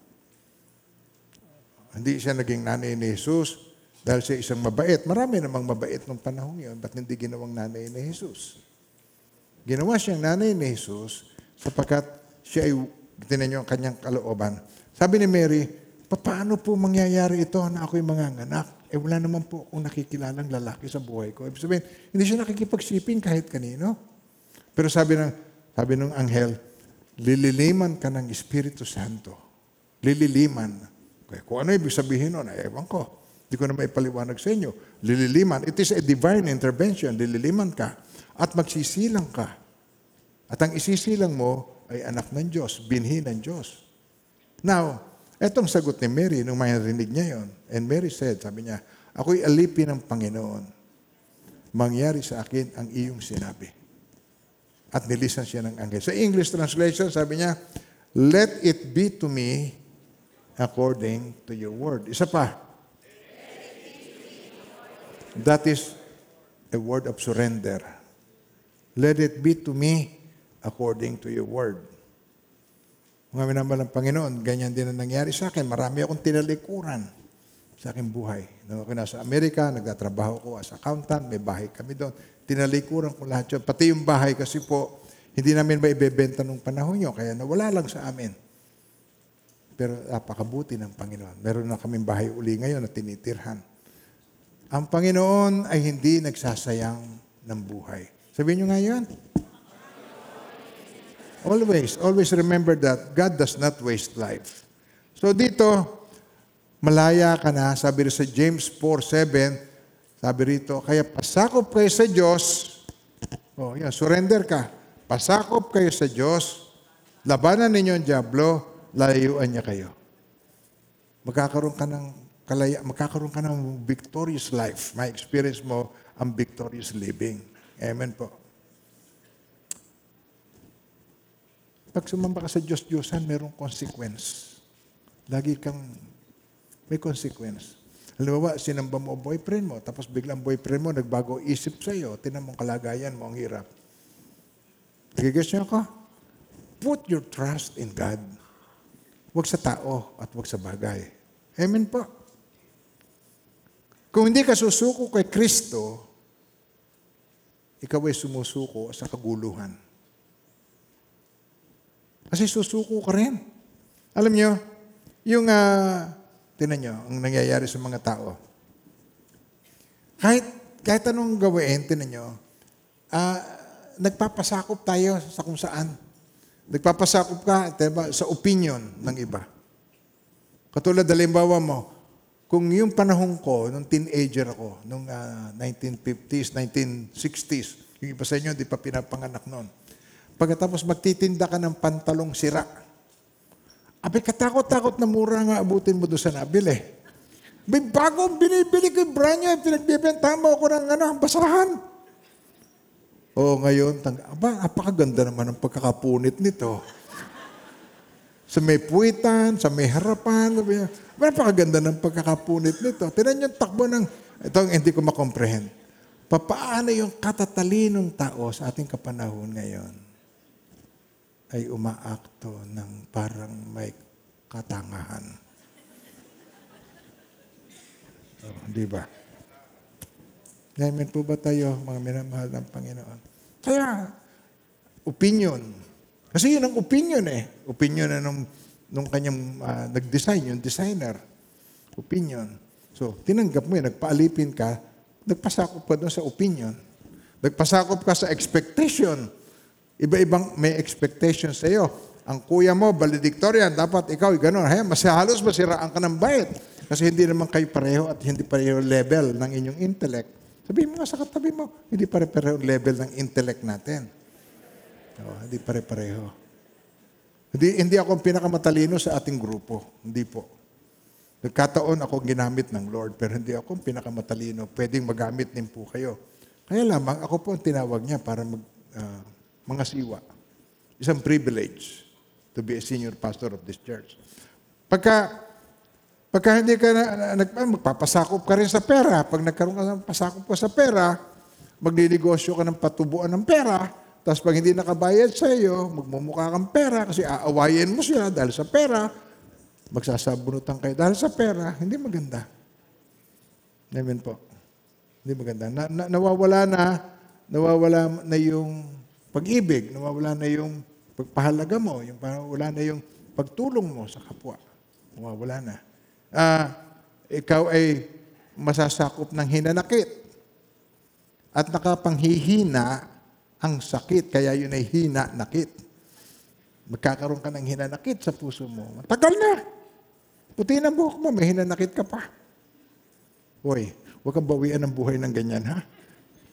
Hindi siya naging nanay ni Jesus dahil siya isang mabait. Marami namang mabait nung panahon yun. Ba't hindi ginawang nanay ni Jesus? Ginawa siyang nanay ni Jesus sapagkat siya ay, tinan niyo ang kanyang kalooban. Sabi ni Mary, paano po mangyayari ito na ako'y manganganak? Eh wala naman po akong nakikilalang lalaki sa buhay ko. Ibig sabihin, hindi siya nakikipagsiping kahit kanino. Pero sabi ng, sabi ng anghel, lililiman ka ng Espiritu Santo. Lililiman. Okay, kung ano ibig sabihin nun, ay ewan ko. Hindi ko na maipaliwanag sa inyo. Lililiman. It is a divine intervention. Lililiman ka. At magsisilang ka. At ang isisilang mo ay anak ng Diyos, binhi ng Diyos. Now, etong sagot ni Mary nung may rinig niya yon. And Mary said, sabi niya, ako'y alipin ng Panginoon. Mangyari sa akin ang iyong sinabi. At nilisan siya ng anghel. Sa English translation, sabi niya, Let it be to me according to your word. Isa pa. That is a word of surrender. Let it be to me according to your word. Mga minamahal ng Panginoon, ganyan din ang nangyari sa akin. Marami akong tinalikuran sa aking buhay. Nung ako nasa Amerika, nagtatrabaho ko as accountant, may bahay kami doon. Tinalikuran ko lahat yun. Pati yung bahay kasi po, hindi namin ba ibebenta nung panahon yun, kaya nawala lang sa amin. Pero napakabuti ng Panginoon. Meron na kaming bahay uli ngayon na tinitirhan. Ang Panginoon ay hindi nagsasayang ng buhay. Sabihin nyo nga yun. Always, always remember that God does not waste life. So dito, malaya ka na, sabi rin sa James 4.7, sabi rito, kaya pasakop kayo sa Diyos, oh, yan, surrender ka, pasakop kayo sa Diyos, labanan ninyo ang Diablo, layuan niya kayo. Magkakaroon ka ng kalaya, magkakaroon ka ng victorious life. May experience mo ang victorious living. Amen po. Pag sumamba ka sa Diyos-Diyosan, merong consequence. Lagi kang may consequence. Halimbawa, sinamba mo ang boyfriend mo, tapos biglang boyfriend mo nagbago isip sa iyo, tinan mo ang kalagayan mo, ang hirap. Nagigas niyo ako? Put your trust in God. Huwag sa tao at huwag sa bagay. Amen po. Kung hindi ka susuko kay Kristo, ikaw ay sumusuko sa kaguluhan. Kasi susuko ka rin. Alam nyo, yung, uh, tinan nyo, ang nangyayari sa mga tao. Kahit, kahit anong gawin, tinan nyo, ah, nagpapasakop tayo sa kung saan. Nagpapasakop ka diba, sa opinion ng iba. Katulad, halimbawa mo, kung yung panahon ko, nung teenager ako, nung ah, 1950s, 1960s, yung iba sa inyo, di pa pinapanganak noon. Pagkatapos magtitinda ka ng pantalong sira. Abi, katakot-takot na mura nga abutin mo doon sa nabili. May bagong binibili ko yung brand niya, pinagbibenta mo ako ng ano, basahan. Oo, ngayon, tang, aba, apakaganda naman ang pagkakapunit nito. Sa may puwitan, sa may harapan, sabi niya, napakaganda ng pagkakapunit nito. Tinan yung takbo ng, ito hindi ko makomprehend. Papaano yung katatalinong tao sa ating kapanahon ngayon ay umaakto ng parang may katangahan. Oh, di ba? Amen po ba tayo, mga minamahal ng Panginoon? Kaya, opinion. Kasi yun ang opinion eh. Opinion na nung, nung kanyang ah, nag-design, yung designer. Opinion. So, tinanggap mo yun, nagpaalipin ka, nagpasakop ka doon sa opinion. Nagpasakop ka sa expectation. Iba-ibang may expectation sa iyo. Ang kuya mo, valedictorian, dapat ikaw, gano'n. Hey, mas halos masiraan ka ng bayit. Kasi hindi naman kayo pareho at hindi pareho level ng inyong intellect. Sabihin mo nga sa katabi mo, hindi pare-pareho level ng intellect natin. Oh, hindi pare-pareho. Hindi, hindi ako ang pinakamatalino sa ating grupo. Hindi po. Nagkataon ako ginamit ng Lord, pero hindi ako ang pinakamatalino. Pwedeng magamit din po kayo. Kaya lamang, ako po ang tinawag niya para mag, ah, mga siwa. Isang privilege to be a senior pastor of this church. Pagka Pagka hindi ka na, na, nag, magpapasakop ka rin sa pera. Pag nagkaroon ka ng pasakop ka sa pera, magninegosyo ka ng patubuan ng pera, tapos pag hindi nakabayad sa iyo, magmumukha kang pera kasi aawayin mo sila dahil sa pera, magsasabunutan kayo dahil sa pera, hindi maganda. Amen po. Hindi maganda. Na, na, nawawala na, nawawala na yung pag-ibig, nawawala na yung pagpahalaga mo, yung wala na yung pagtulong mo sa kapwa. Nawawala na uh, ikaw ay masasakop ng hinanakit. At nakapanghihina ang sakit, kaya yun ay hina-nakit. Magkakaroon ka ng hinanakit sa puso mo. Tagal na. Puti na buhok mo, may hinanakit ka pa. Hoy, huwag kang bawian ng buhay ng ganyan, ha?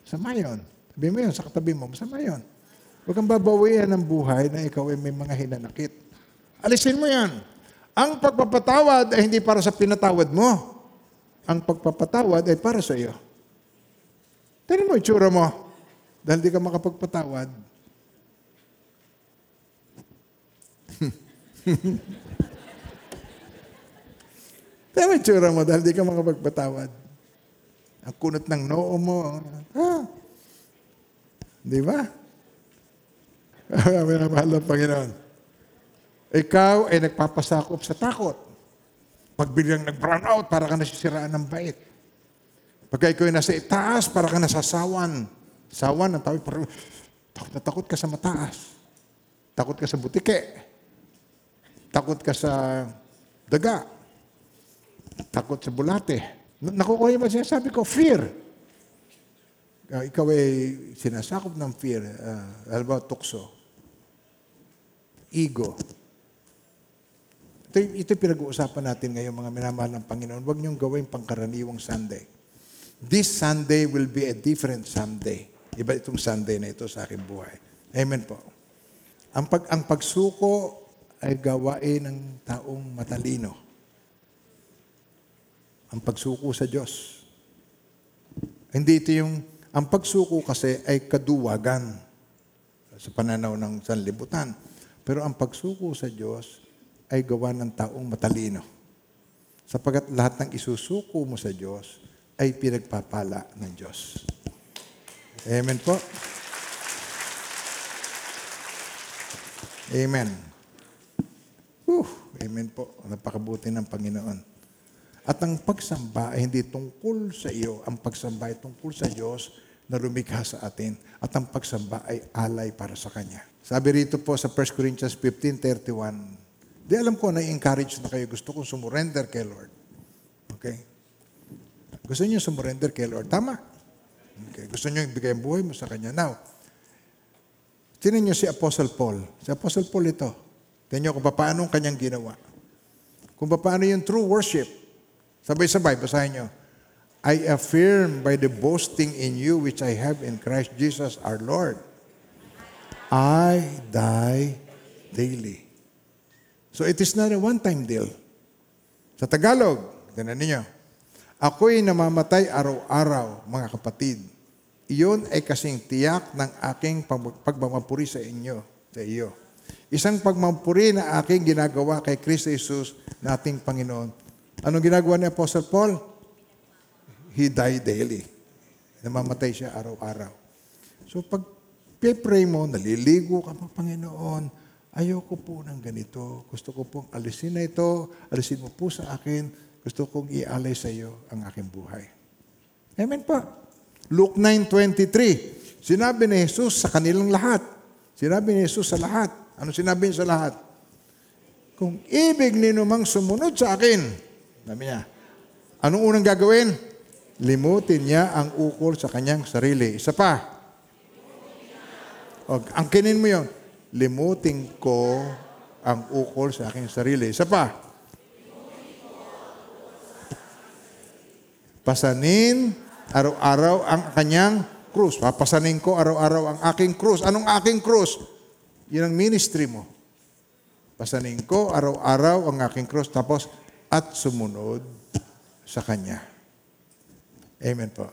Sama yun. Sabi mo yun, sa katabi mo, masama yun. Huwag kang babawian ng buhay na ikaw ay may mga hinanakit. Alisin mo yan. Ang pagpapatawad ay hindi para sa pinatawad mo. Ang pagpapatawad ay para sa iyo. Tignan mo itsura mo. Dahil di ka makapagpatawad. Tignan mo itsura mo dahil di ka makapagpatawad. Ang kunot ng noo mo. Ha? Di ba? Mahal ng Panginoon. Ikaw ay nagpapasakop sa takot. Pag biglang nag-brown out, para ka nasisiraan ng bait. Pagka ikaw ay nasa itaas, para ka nasasawan. Sawan, ang tawag, parang takot na takot ka sa mataas. Takot ka sa butike. Takot ka sa daga. Takot sa bulate. Nakukuha yung sinasabi ko, fear. Uh, ikaw ay sinasakop ng fear. Uh, alam ba, tukso. Ego. Ito, ito pinag-uusapan natin ngayon, mga minamahal ng Panginoon. Huwag niyong gawin pangkaraniwang Sunday. This Sunday will be a different Sunday. Iba itong Sunday na ito sa aking buhay. Amen po. Ang, pag, ang pagsuko ay gawain ng taong matalino. Ang pagsuko sa Diyos. Hindi ito yung, ang pagsuko kasi ay kaduwagan sa pananaw ng sanlibutan. Pero ang pagsuko sa Diyos ay gawa ng taong matalino. Sapagat lahat ng isusuko mo sa Diyos ay pinagpapala ng Diyos. Amen po. Amen. Uh, amen po. Napakabuti ng Panginoon. At ang pagsamba ay hindi tungkol sa iyo. Ang pagsamba ay tungkol sa Diyos na lumikha sa atin at ang pagsamba ay alay para sa Kanya. Sabi rito po sa 1 Corinthians 15.31, di alam ko na-encourage na kayo. Gusto kong sumurrender kay Lord. Okay? Gusto niyo sumurrender kay Lord. Tama. Okay. Gusto niyo ibigay ang buhay mo sa Kanya. Now, tinan niyo si Apostle Paul. Si Apostle Paul ito. Tinan niyo kung paano ang kanyang ginawa. Kung paano yung true worship. Sabay-sabay, basahin niyo. I affirm by the boasting in you which I have in Christ Jesus our Lord. I die daily. So it is not a one-time deal. Sa Tagalog, tinan ninyo, ako'y namamatay araw-araw, mga kapatid. Iyon ay kasing tiyak ng aking pag- pagmamapuri sa inyo, sa iyo. Isang pagmamapuri na aking ginagawa kay Kristo Jesus, nating Panginoon. Anong ginagawa ni Apostle Paul? He died daily. Namamatay siya araw-araw. So pag pray mo, naliligo ka pa, Panginoon, ayoko po ng ganito. Gusto ko pong alisin na ito, alisin mo po sa akin. Gusto kong ialay sa iyo ang aking buhay. Amen po. Luke 9.23, sinabi ni Jesus sa kanilang lahat. Sinabi ni Jesus sa lahat. Ano sinabi niya sa lahat? Kung ibig ninumang sumunod sa akin, sabi niya, anong unang gagawin? Limutin niya ang ukol sa kanyang sarili. Isa pa. O, angkinin mo yon. Limutin ko ang ukol sa aking sarili. Isa pa. Pasanin araw-araw ang kanyang krus. Papasanin ko araw-araw ang aking krus. Anong aking krus? Yun ang ministry mo. Pasanin ko araw-araw ang aking krus. Tapos, at sumunod sa Kanya. Amen po.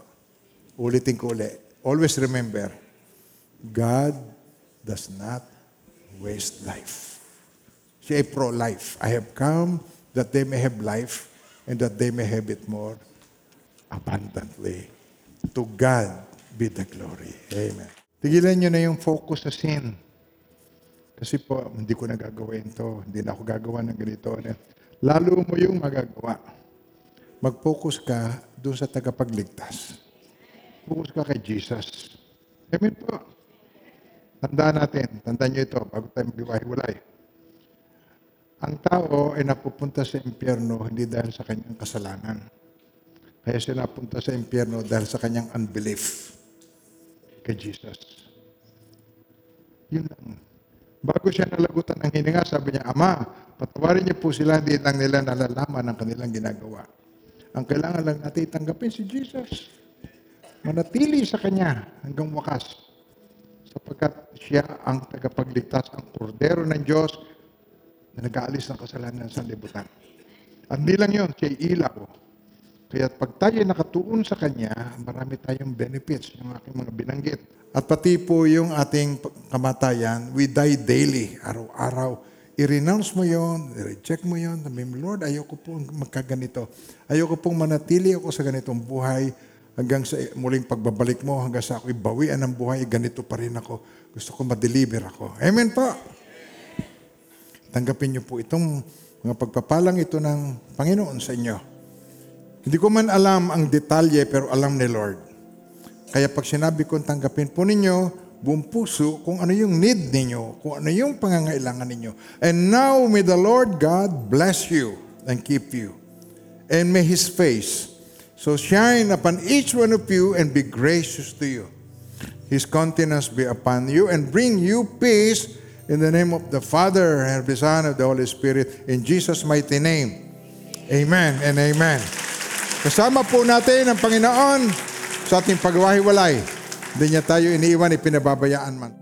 Ulitin ko uli. Always remember, God does not waste life. Siya pro-life. I have come that they may have life and that they may have it more abundantly. To God be the glory. Amen. Tigilan nyo na yung focus sa sin. Kasi po, hindi ko na gagawin to. Hindi na ako gagawa ng ganito. Lalo mo yung magagawa. Mag-focus ka doon sa tagapagligtas. Focus ka kay Jesus. Amen po. Tandaan natin, tandaan nyo ito bago tayo maghiwa-hiwalay. Ang tao ay napupunta sa impyerno hindi dahil sa kanyang kasalanan. Kaya siya napunta sa impyerno dahil sa kanyang unbelief kay Jesus. Yun lang. Bago siya nalagutan ng hininga, sabi niya, Ama, patawarin niyo po sila, hindi lang nila nalalaman ang kanilang ginagawa. Ang kailangan lang natin tanggapin si Jesus. Manatili sa Kanya hanggang wakas. Sapagkat siya ang tagapagligtas, ang kordero ng Diyos na nag-aalis ng kasalanan sa libutan. At hindi lang yun, siya ilaw. Kaya pag tayo nakatuon sa Kanya, marami tayong benefits, yung aking mga binanggit. At pati po yung ating kamatayan, we die daily, araw-araw. I-renounce mo yon, i-reject mo yon. Sabi Lord, ayoko pong magkaganito. Ayoko pong manatili ako sa ganitong buhay hanggang sa muling pagbabalik mo, hanggang sa ako'y bawian ng buhay, ganito pa rin ako. Gusto ko ma-deliver ako. Amen po. Tanggapin niyo po itong mga pagpapalang ito ng Panginoon sa inyo. Hindi ko man alam ang detalye pero alam ni Lord. Kaya pag sinabi kong tanggapin po ninyo, buong puso kung ano yung need ninyo, kung ano yung pangangailangan ninyo. And now may the Lord God bless you and keep you. And may His face so shine upon each one of you and be gracious to you. His countenance be upon you and bring you peace in the name of the Father and the Son and the Holy Spirit. In Jesus' mighty name. Amen and amen. Kasama po natin ang Panginoon sa ating pagwahiwalay. Hindi niya tayo iniiwan, ipinababayaan man.